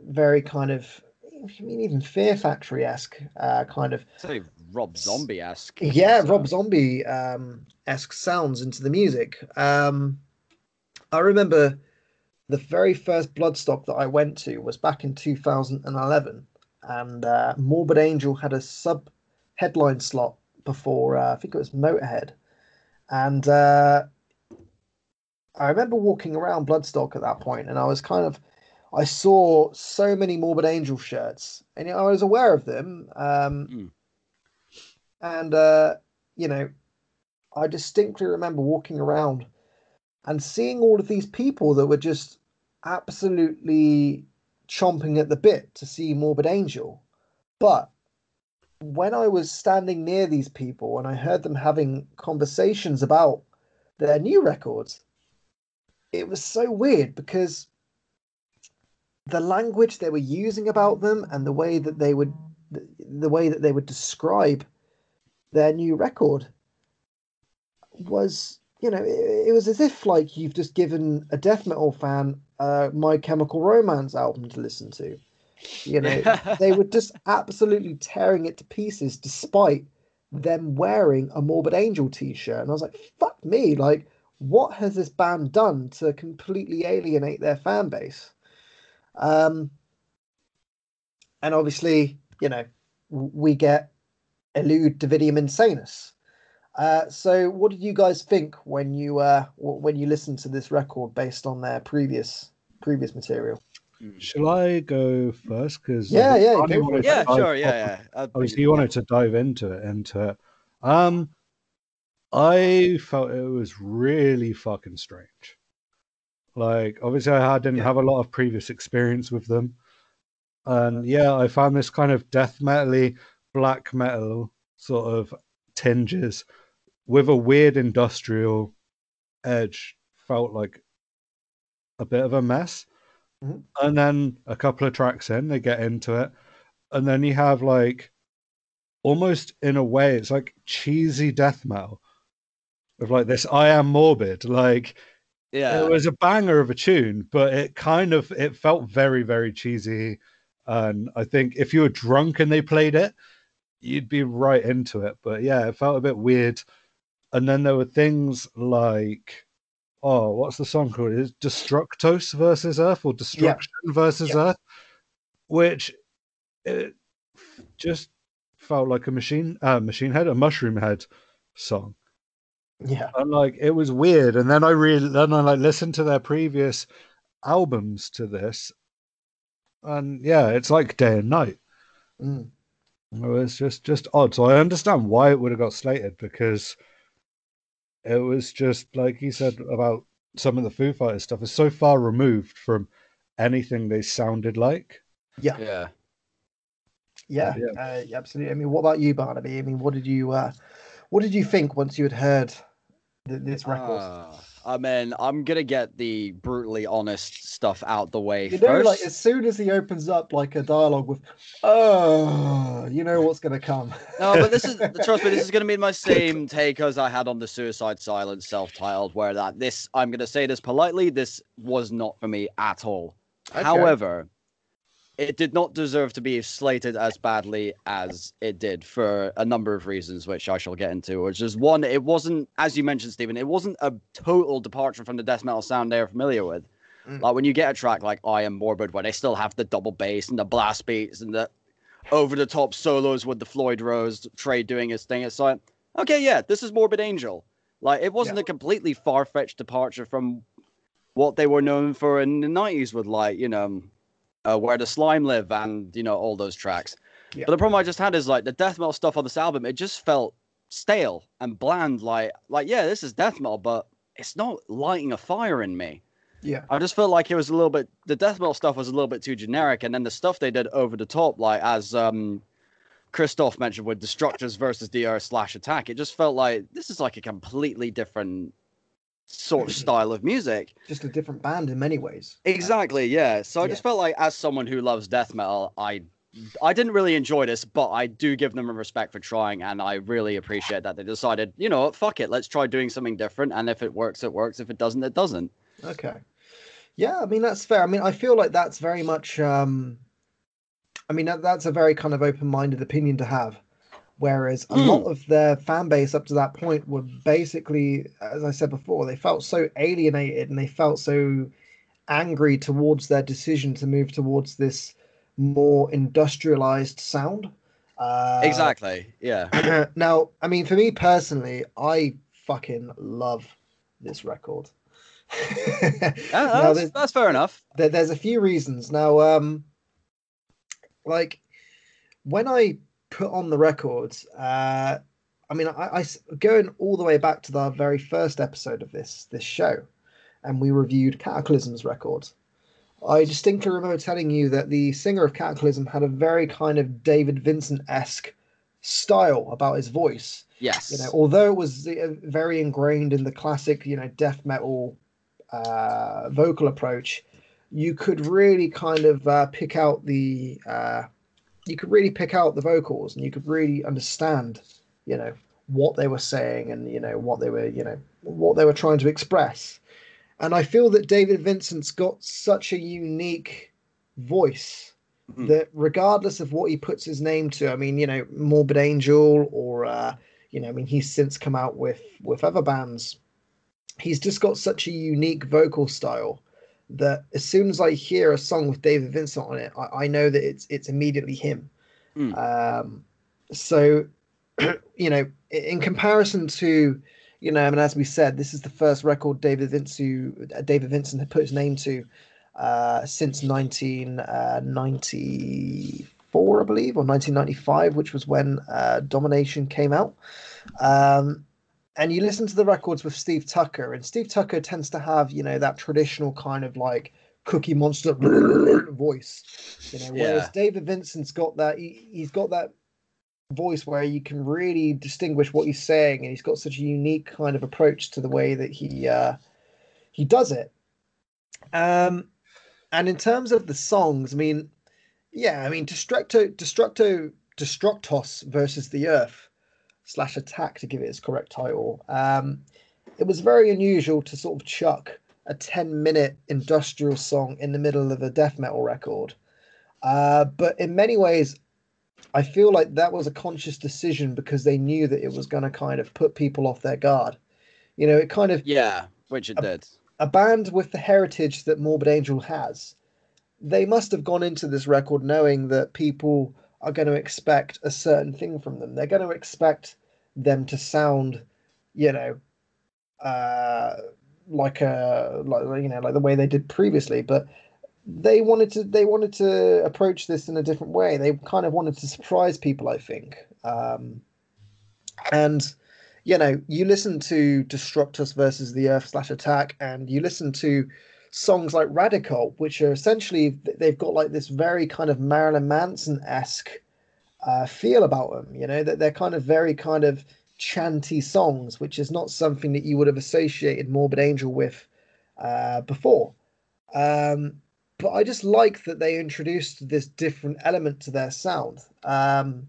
very kind of, I mean, even Fear Factory esque uh, kind of. Say Rob Zombie esque. Yeah, Rob Zombie um, esque sounds into the music. Um, I remember the very first Bloodstock that I went to was back in 2011, and uh, Morbid Angel had a sub headline slot before uh, I think it was Motorhead, and uh, I remember walking around Bloodstock at that point, and I was kind of I saw so many Morbid Angel shirts, and I was aware of them. Um, mm. And uh, you know, I distinctly remember walking around and seeing all of these people that were just absolutely chomping at the bit to see Morbid Angel. But when I was standing near these people and I heard them having conversations about their new records, it was so weird because the language they were using about them and the way that they would the way that they would describe their new record was you know it, it was as if like you've just given a death metal fan uh, my chemical romance album to listen to you know, they were just absolutely tearing it to pieces despite them wearing a Morbid Angel t shirt. And I was like, fuck me, like, what has this band done to completely alienate their fan base? Um, and obviously, you know, we get Illud Divinum Insanus. Uh, so, what did you guys think when you uh, when you listened to this record based on their previous previous material? Shall I go first? Because yeah, yeah, yeah, sure, yeah, yeah. Obviously, you wanted to dive into it, into it. Um, I felt it was really fucking strange. Like, obviously, I didn't yeah. have a lot of previous experience with them, and yeah, I found this kind of death metally, black metal sort of tinges with a weird industrial edge. Felt like a bit of a mess. Mm-hmm. And then a couple of tracks in, they get into it. And then you have like almost in a way, it's like cheesy death metal of like this I am morbid. Like yeah. It was a banger of a tune, but it kind of it felt very, very cheesy. And I think if you were drunk and they played it, you'd be right into it. But yeah, it felt a bit weird. And then there were things like oh, what's the song called? Is Destructos versus Earth or Destruction yeah. versus yeah. Earth? Which it just felt like a machine uh, machine head, a mushroom head song. Yeah. And like it was weird. And then I really then I like listened to their previous albums to this. And yeah, it's like day and night. Mm. It was just just odd. So I understand why it would have got slated because it was just like he said about some of the Foo Fighters stuff is so far removed from anything they sounded like. Yeah. Yeah. Yeah, yeah. Uh, absolutely. I mean, what about you, Barnaby? I mean, what did you uh, what did you think once you had heard th- this record? Uh, I mean, I'm gonna get the brutally honest stuff out the way you know, first. like as soon as he opens up like a dialogue with, "Oh," you know what's gonna come. no, but this is trust me, this is gonna be my same take as I had on the Suicide Silence self-titled, where that this I'm gonna say this politely, this was not for me at all. Okay. However, it did not deserve to be slated as badly as it did for a number of reasons, which I shall get into. Which is one, it wasn't, as you mentioned, Stephen, it wasn't a total departure from the death metal sound they're familiar with. Mm. Like when you get a track like I Am Morbid, where they still have the double bass and the blast beats and the over the top solos with the Floyd Rose Trey doing his thing, it's like, okay, yeah, this is Morbid Angel. Like it wasn't yeah. a completely far fetched departure from what they were known for in the 90s with like, you know, uh, Where the Slime Live, and you know all those tracks. Yeah. But the problem I just had is like the death metal stuff on this album. It just felt stale and bland. Like, like yeah, this is death metal, but it's not lighting a fire in me. Yeah, I just felt like it was a little bit. The death metal stuff was a little bit too generic, and then the stuff they did over the top, like as um, Christoph mentioned with Destructos versus DR slash Attack, it just felt like this is like a completely different sort of style of music. Just a different band in many ways. Exactly, yeah. So I yeah. just felt like as someone who loves death metal, I I didn't really enjoy this, but I do give them a respect for trying, and I really appreciate that they decided, you know, fuck it, let's try doing something different, and if it works, it works. If it doesn't, it doesn't. Okay. Yeah, I mean that's fair. I mean, I feel like that's very much. um I mean, that, that's a very kind of open-minded opinion to have. Whereas a mm. lot of their fan base up to that point were basically, as I said before, they felt so alienated and they felt so angry towards their decision to move towards this more industrialized sound. Uh, exactly. Yeah. now, I mean, for me personally, I fucking love this record. yeah, that's, that's fair enough. There, there's a few reasons. Now, um, like when I put on the records, uh, I mean, I, I going all the way back to the very first episode of this this show, and we reviewed Cataclysm's records. I distinctly remember telling you that the singer of Cataclysm had a very kind of David Vincent esque style about his voice. Yes. You know, although it was uh, very ingrained in the classic, you know, death metal uh, vocal approach, you could really kind of uh, pick out the uh, you could really pick out the vocals and you could really understand, you know, what they were saying and you know what they were, you know, what they were trying to express. And I feel that David Vincent's got such a unique voice mm-hmm. that regardless of what he puts his name to, I mean, you know, Morbid Angel or uh, you know, I mean, he's since come out with with other bands. He's just got such a unique vocal style that as soon as I hear a song with David Vincent on it, I, I know that it's it's immediately him. Mm. Um, so, you know, in comparison to, you know, I mean, as we said, this is the first record David Vincent uh, David Vincent had put his name to uh, since 1994, uh, I believe, or 1995, which was when uh, Domination came out. Um, and you listen to the records with Steve Tucker, and Steve Tucker tends to have, you know, that traditional kind of like Cookie Monster voice, you know. Whereas yeah. David Vincent's got that, he, he's got that voice where you can really distinguish what he's saying, and he's got such a unique kind of approach to the way that he uh, he does it. Um, and in terms of the songs, I mean, yeah, I mean, Destructo, Destructo, Destructos versus the Earth slash attack to give it its correct title. Um, it was very unusual to sort of chuck a 10 minute industrial song in the middle of a death metal record. Uh, but in many ways, I feel like that was a conscious decision because they knew that it was going to kind of put people off their guard. You know, it kind of. Yeah, which it a, did. A band with the heritage that Morbid Angel has, they must have gone into this record knowing that people are going to expect a certain thing from them. They're going to expect them to sound, you know, uh, like a like you know like the way they did previously, but they wanted to they wanted to approach this in a different way. They kind of wanted to surprise people, I think. Um, and you know, you listen to Destructos versus the Earth slash Attack, and you listen to songs like Radical, which are essentially they've got like this very kind of Marilyn Manson esque uh, feel about them. You know that they're kind of very kind of chanty songs, which is not something that you would have associated Morbid Angel with uh, before. Um, but I just like that they introduced this different element to their sound. Um,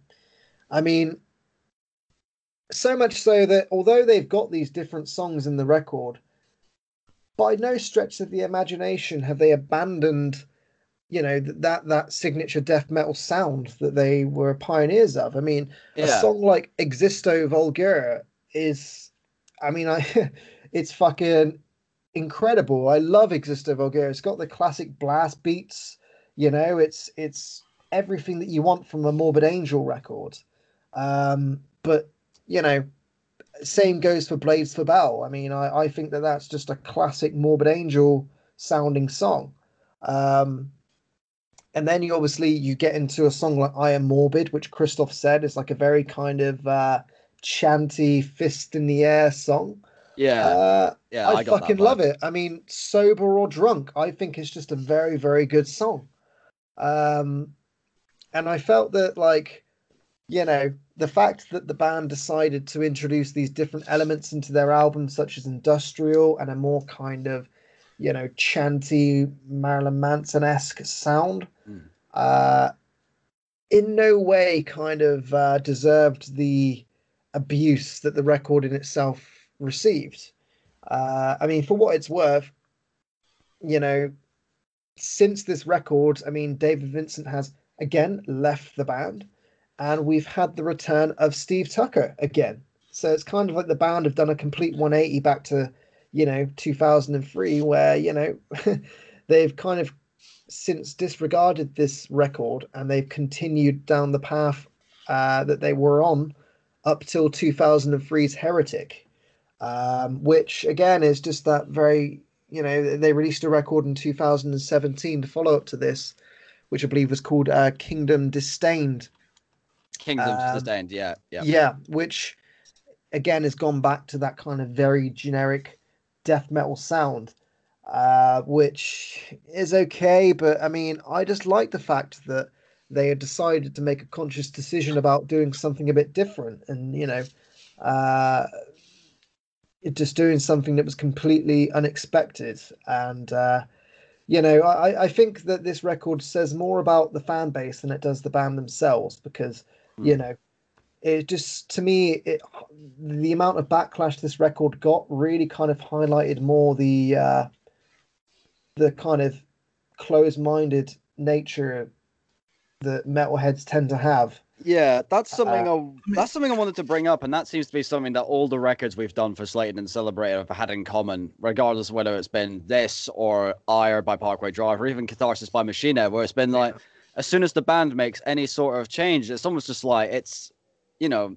I mean, so much so that although they've got these different songs in the record, by no stretch of the imagination have they abandoned you know that that signature death metal sound that they were pioneers of. I mean, yeah. a song like Existo Vulgare is, I mean, I it's fucking incredible. I love Existo Vulgare. It's got the classic blast beats. You know, it's it's everything that you want from a Morbid Angel record. Um, but you know, same goes for Blades for Baal. I mean, I, I think that that's just a classic Morbid Angel sounding song. Um, and then you obviously you get into a song like I Am Morbid, which Christoph said is like a very kind of uh, chanty, fist in the air song. Yeah, uh, yeah, I, I fucking love it. I mean, sober or drunk, I think it's just a very, very good song. Um, and I felt that like, you know, the fact that the band decided to introduce these different elements into their album, such as industrial and a more kind of you know, chanty Marilyn Manson esque sound. Mm. Uh, in no way kind of uh, deserved the abuse that the record in itself received. Uh, I mean, for what it's worth, you know, since this record, I mean, David Vincent has again left the band, and we've had the return of Steve Tucker again. So it's kind of like the band have done a complete 180 back to you know 2003 where you know they've kind of since disregarded this record and they've continued down the path uh, that they were on up till 2003's heretic um, which again is just that very you know they released a record in 2017 to follow up to this, which I believe was called uh, Kingdom Disdained. Kingdom um, Disdained, yeah, yeah, yeah, which again has gone back to that kind of very generic death metal sound, uh, which is okay. But I mean, I just like the fact that they had decided to make a conscious decision about doing something a bit different, and you know, uh, just doing something that was completely unexpected. And uh, you know, I, I think that this record says more about the fan base than it does the band themselves, because mm. you know it just to me it the amount of backlash this record got really kind of highlighted more the uh the kind of closed-minded nature that metalheads tend to have yeah that's something uh, I, that's something i wanted to bring up and that seems to be something that all the records we've done for slated and celebrated have had in common regardless of whether it's been this or ire by parkway drive or even catharsis by Machine Head where it's been like as soon as the band makes any sort of change it's almost just like it's you know,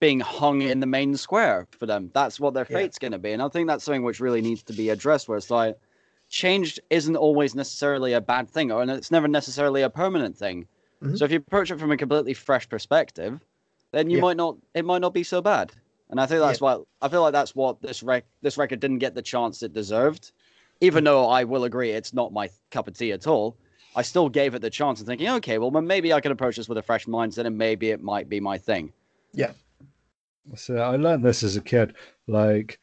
being hung in the main square for them. That's what their fate's yeah. going to be. And I think that's something which really needs to be addressed where it's like, change isn't always necessarily a bad thing, or it's never necessarily a permanent thing. Mm-hmm. So if you approach it from a completely fresh perspective, then you yeah. might not, it might not be so bad. And I think that's yeah. why I feel like that's what this rec this record didn't get the chance it deserved. Even though I will agree it's not my cup of tea at all, I still gave it the chance and thinking, okay, well, maybe I can approach this with a fresh mindset and maybe it might be my thing. Yeah. So I learned this as a kid. Like,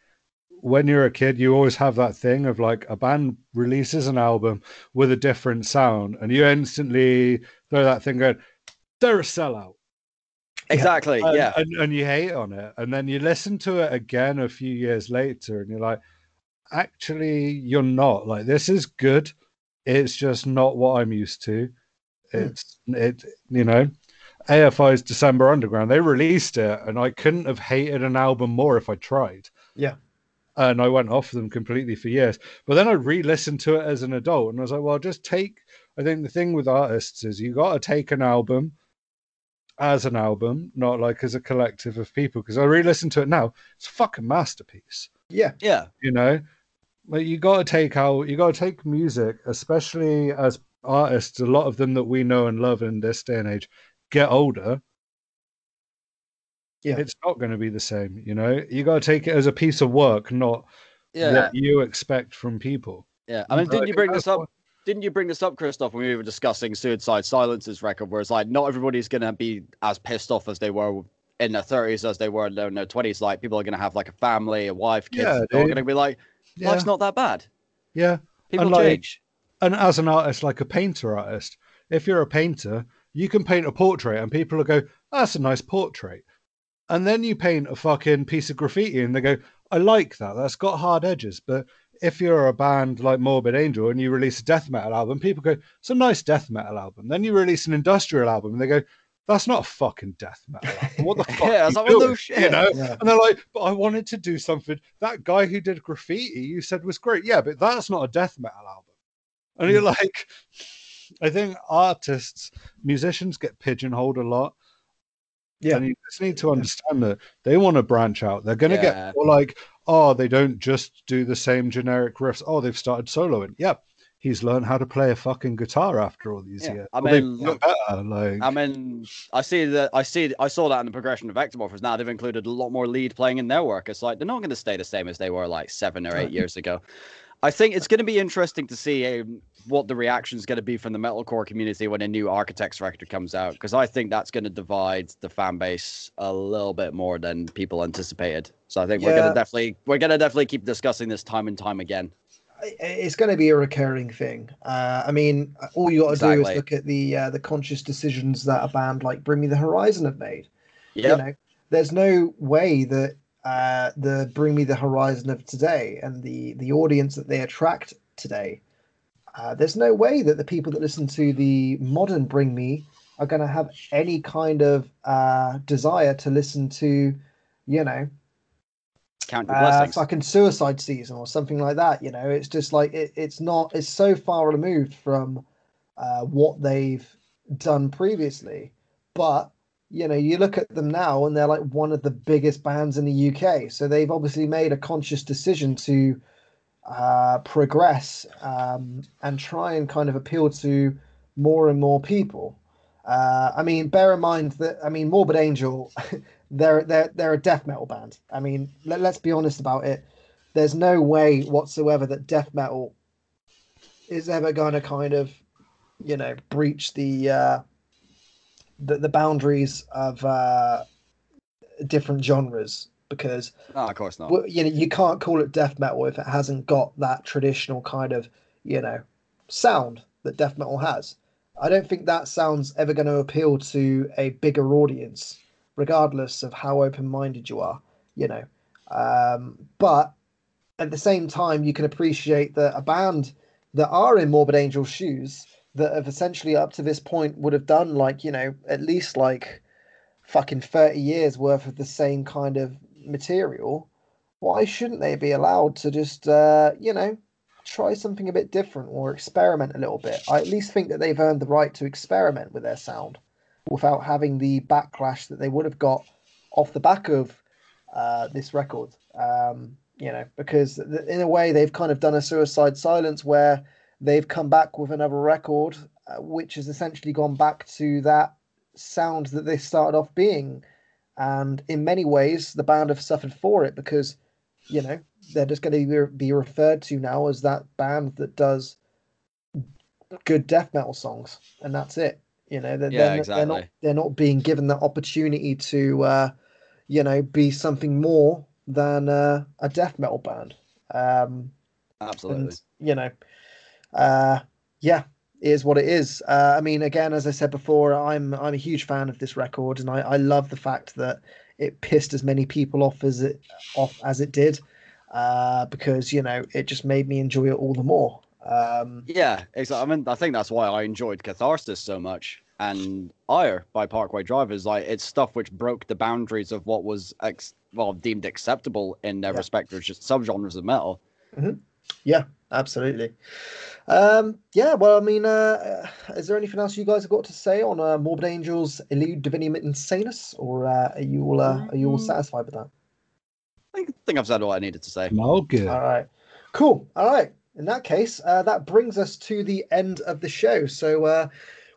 when you're a kid, you always have that thing of like a band releases an album with a different sound, and you instantly throw that thing going, they're a sellout. Exactly. And, yeah. And, and you hate on it. And then you listen to it again a few years later and you're like, actually, you're not. Like, this is good it's just not what I'm used to. Hmm. It's mm. it you know, AFI's December Underground. They released it, and I couldn't have hated an album more if I tried. Yeah. And I went off them completely for years. But then I re-listened to it as an adult, and I was like, well, just take. I think the thing with artists is you got to take an album as an album, not like as a collective of people. Because I re-listened to it now, it's a fucking masterpiece. Yeah, yeah. You know, like you got to take out you got to take music especially as artists a lot of them that we know and love in this day and age get older yeah it's not going to be the same you know you got to take it as a piece of work not yeah. what you expect from people yeah i mean didn't you bring this up didn't you bring this up, Christoph, when we were discussing Suicide Silence's record, where it's like not everybody's gonna be as pissed off as they were in their thirties as they were in their twenties. Like people are gonna have like a family, a wife, kids. Yeah, they're gonna be like, yeah. life's not that bad. Yeah. People and like, change. And as an artist, like a painter artist, if you're a painter, you can paint a portrait and people will go, oh, that's a nice portrait. And then you paint a fucking piece of graffiti and they go, I like that. That's got hard edges. But if you're a band like Morbid Angel and you release a death metal album, people go, it's a nice death metal album. Then you release an industrial album and they go, that's not a fucking death metal. Album. What the fuck? yeah, I was like, doing? no shit. You know? Yeah. And they're like, but I wanted to do something. That guy who did graffiti, you said was great. Yeah, but that's not a death metal album. And you're hmm. like, I think artists, musicians get pigeonholed a lot. Yeah. And you just need to understand that they want to branch out. They're going to yeah. get like, oh, they don't just do the same generic riffs. Oh, they've started soloing. Yep. Yeah he's learned how to play a fucking guitar after all these yeah. years. I mean, well, better, like... I mean, I see that. I see. I saw that in the progression of Ektomorf's. Now they've included a lot more lead playing in their work. It's like they're not going to stay the same as they were like seven or eight years ago. I think it's going to be interesting to see um, what the reaction is going to be from the metalcore community when a new Architects record comes out, because I think that's going to divide the fan base a little bit more than people anticipated. So I think yeah. we're going to definitely we're going to definitely keep discussing this time and time again it's going to be a recurring thing. Uh, I mean, all you got to exactly. do is look at the uh, the conscious decisions that a band like Bring Me the Horizon have made. Yeah, you know, there's no way that uh, the Bring Me the Horizon of today and the the audience that they attract today, uh, there's no way that the people that listen to the modern Bring Me are going to have any kind of uh, desire to listen to, you know, count your blessings. Uh, fucking suicide season or something like that. You know, it's just like it, it's not. It's so far removed from uh, what they've done previously. But you know, you look at them now and they're like one of the biggest bands in the UK. So they've obviously made a conscious decision to uh, progress um, and try and kind of appeal to more and more people. Uh, I mean, bear in mind that I mean, Morbid Angel, they're they're they're a death metal band. I mean, let, let's be honest about it. There's no way whatsoever that death metal is ever going to kind of, you know, breach the uh, the, the boundaries of uh, different genres because of course not. You know, you can't call it death metal if it hasn't got that traditional kind of you know sound that death metal has. I don't think that sound's ever going to appeal to a bigger audience, regardless of how open-minded you are. You know, um, but at the same time, you can appreciate that a band that are in Morbid Angel's shoes that have essentially up to this point would have done like you know at least like fucking 30 years worth of the same kind of material why shouldn't they be allowed to just uh, you know try something a bit different or experiment a little bit i at least think that they've earned the right to experiment with their sound without having the backlash that they would have got off the back of uh, this record um, you know because in a way they've kind of done a suicide silence where they've come back with another record, uh, which has essentially gone back to that sound that they started off being. And in many ways, the band have suffered for it because, you know, they're just going to be referred to now as that band that does good death metal songs, and that's it. You know, they're, yeah, they're, exactly. they're not they're not being given the opportunity to, uh, you know, be something more than uh, a death metal band. Um, Absolutely. And, you know, uh, yeah, it is what it is. Uh, I mean, again, as I said before, I'm I'm a huge fan of this record, and I, I love the fact that it pissed as many people off as it off as it did, uh, because you know it just made me enjoy it all the more. Um, yeah, exactly. I mean, I think that's why I enjoyed Catharsis so much. And Ire by Parkway drivers. like it's stuff which broke the boundaries of what was ex- well deemed acceptable in their yeah. respective subgenres of metal. Mm-hmm. Yeah, absolutely. Um, yeah, well, I mean, uh, is there anything else you guys have got to say on uh, Morbid Angels Illud Divinum Insanus, or uh, are you all uh, are you all mm. satisfied with that? I think I've said all I needed to say. Oh, good. All right, cool. All right. In that case, uh, that brings us to the end of the show. So uh,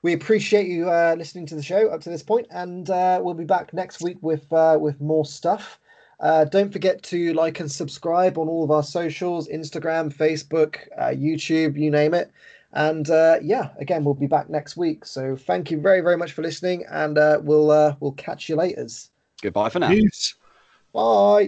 we appreciate you uh, listening to the show up to this point, and uh, we'll be back next week with uh, with more stuff. Uh, don't forget to like and subscribe on all of our socials Instagram, Facebook, uh, YouTube, you name it. And uh, yeah, again, we'll be back next week. So thank you very, very much for listening, and uh, we'll uh, we'll catch you later. Goodbye for now. Peace. Bye.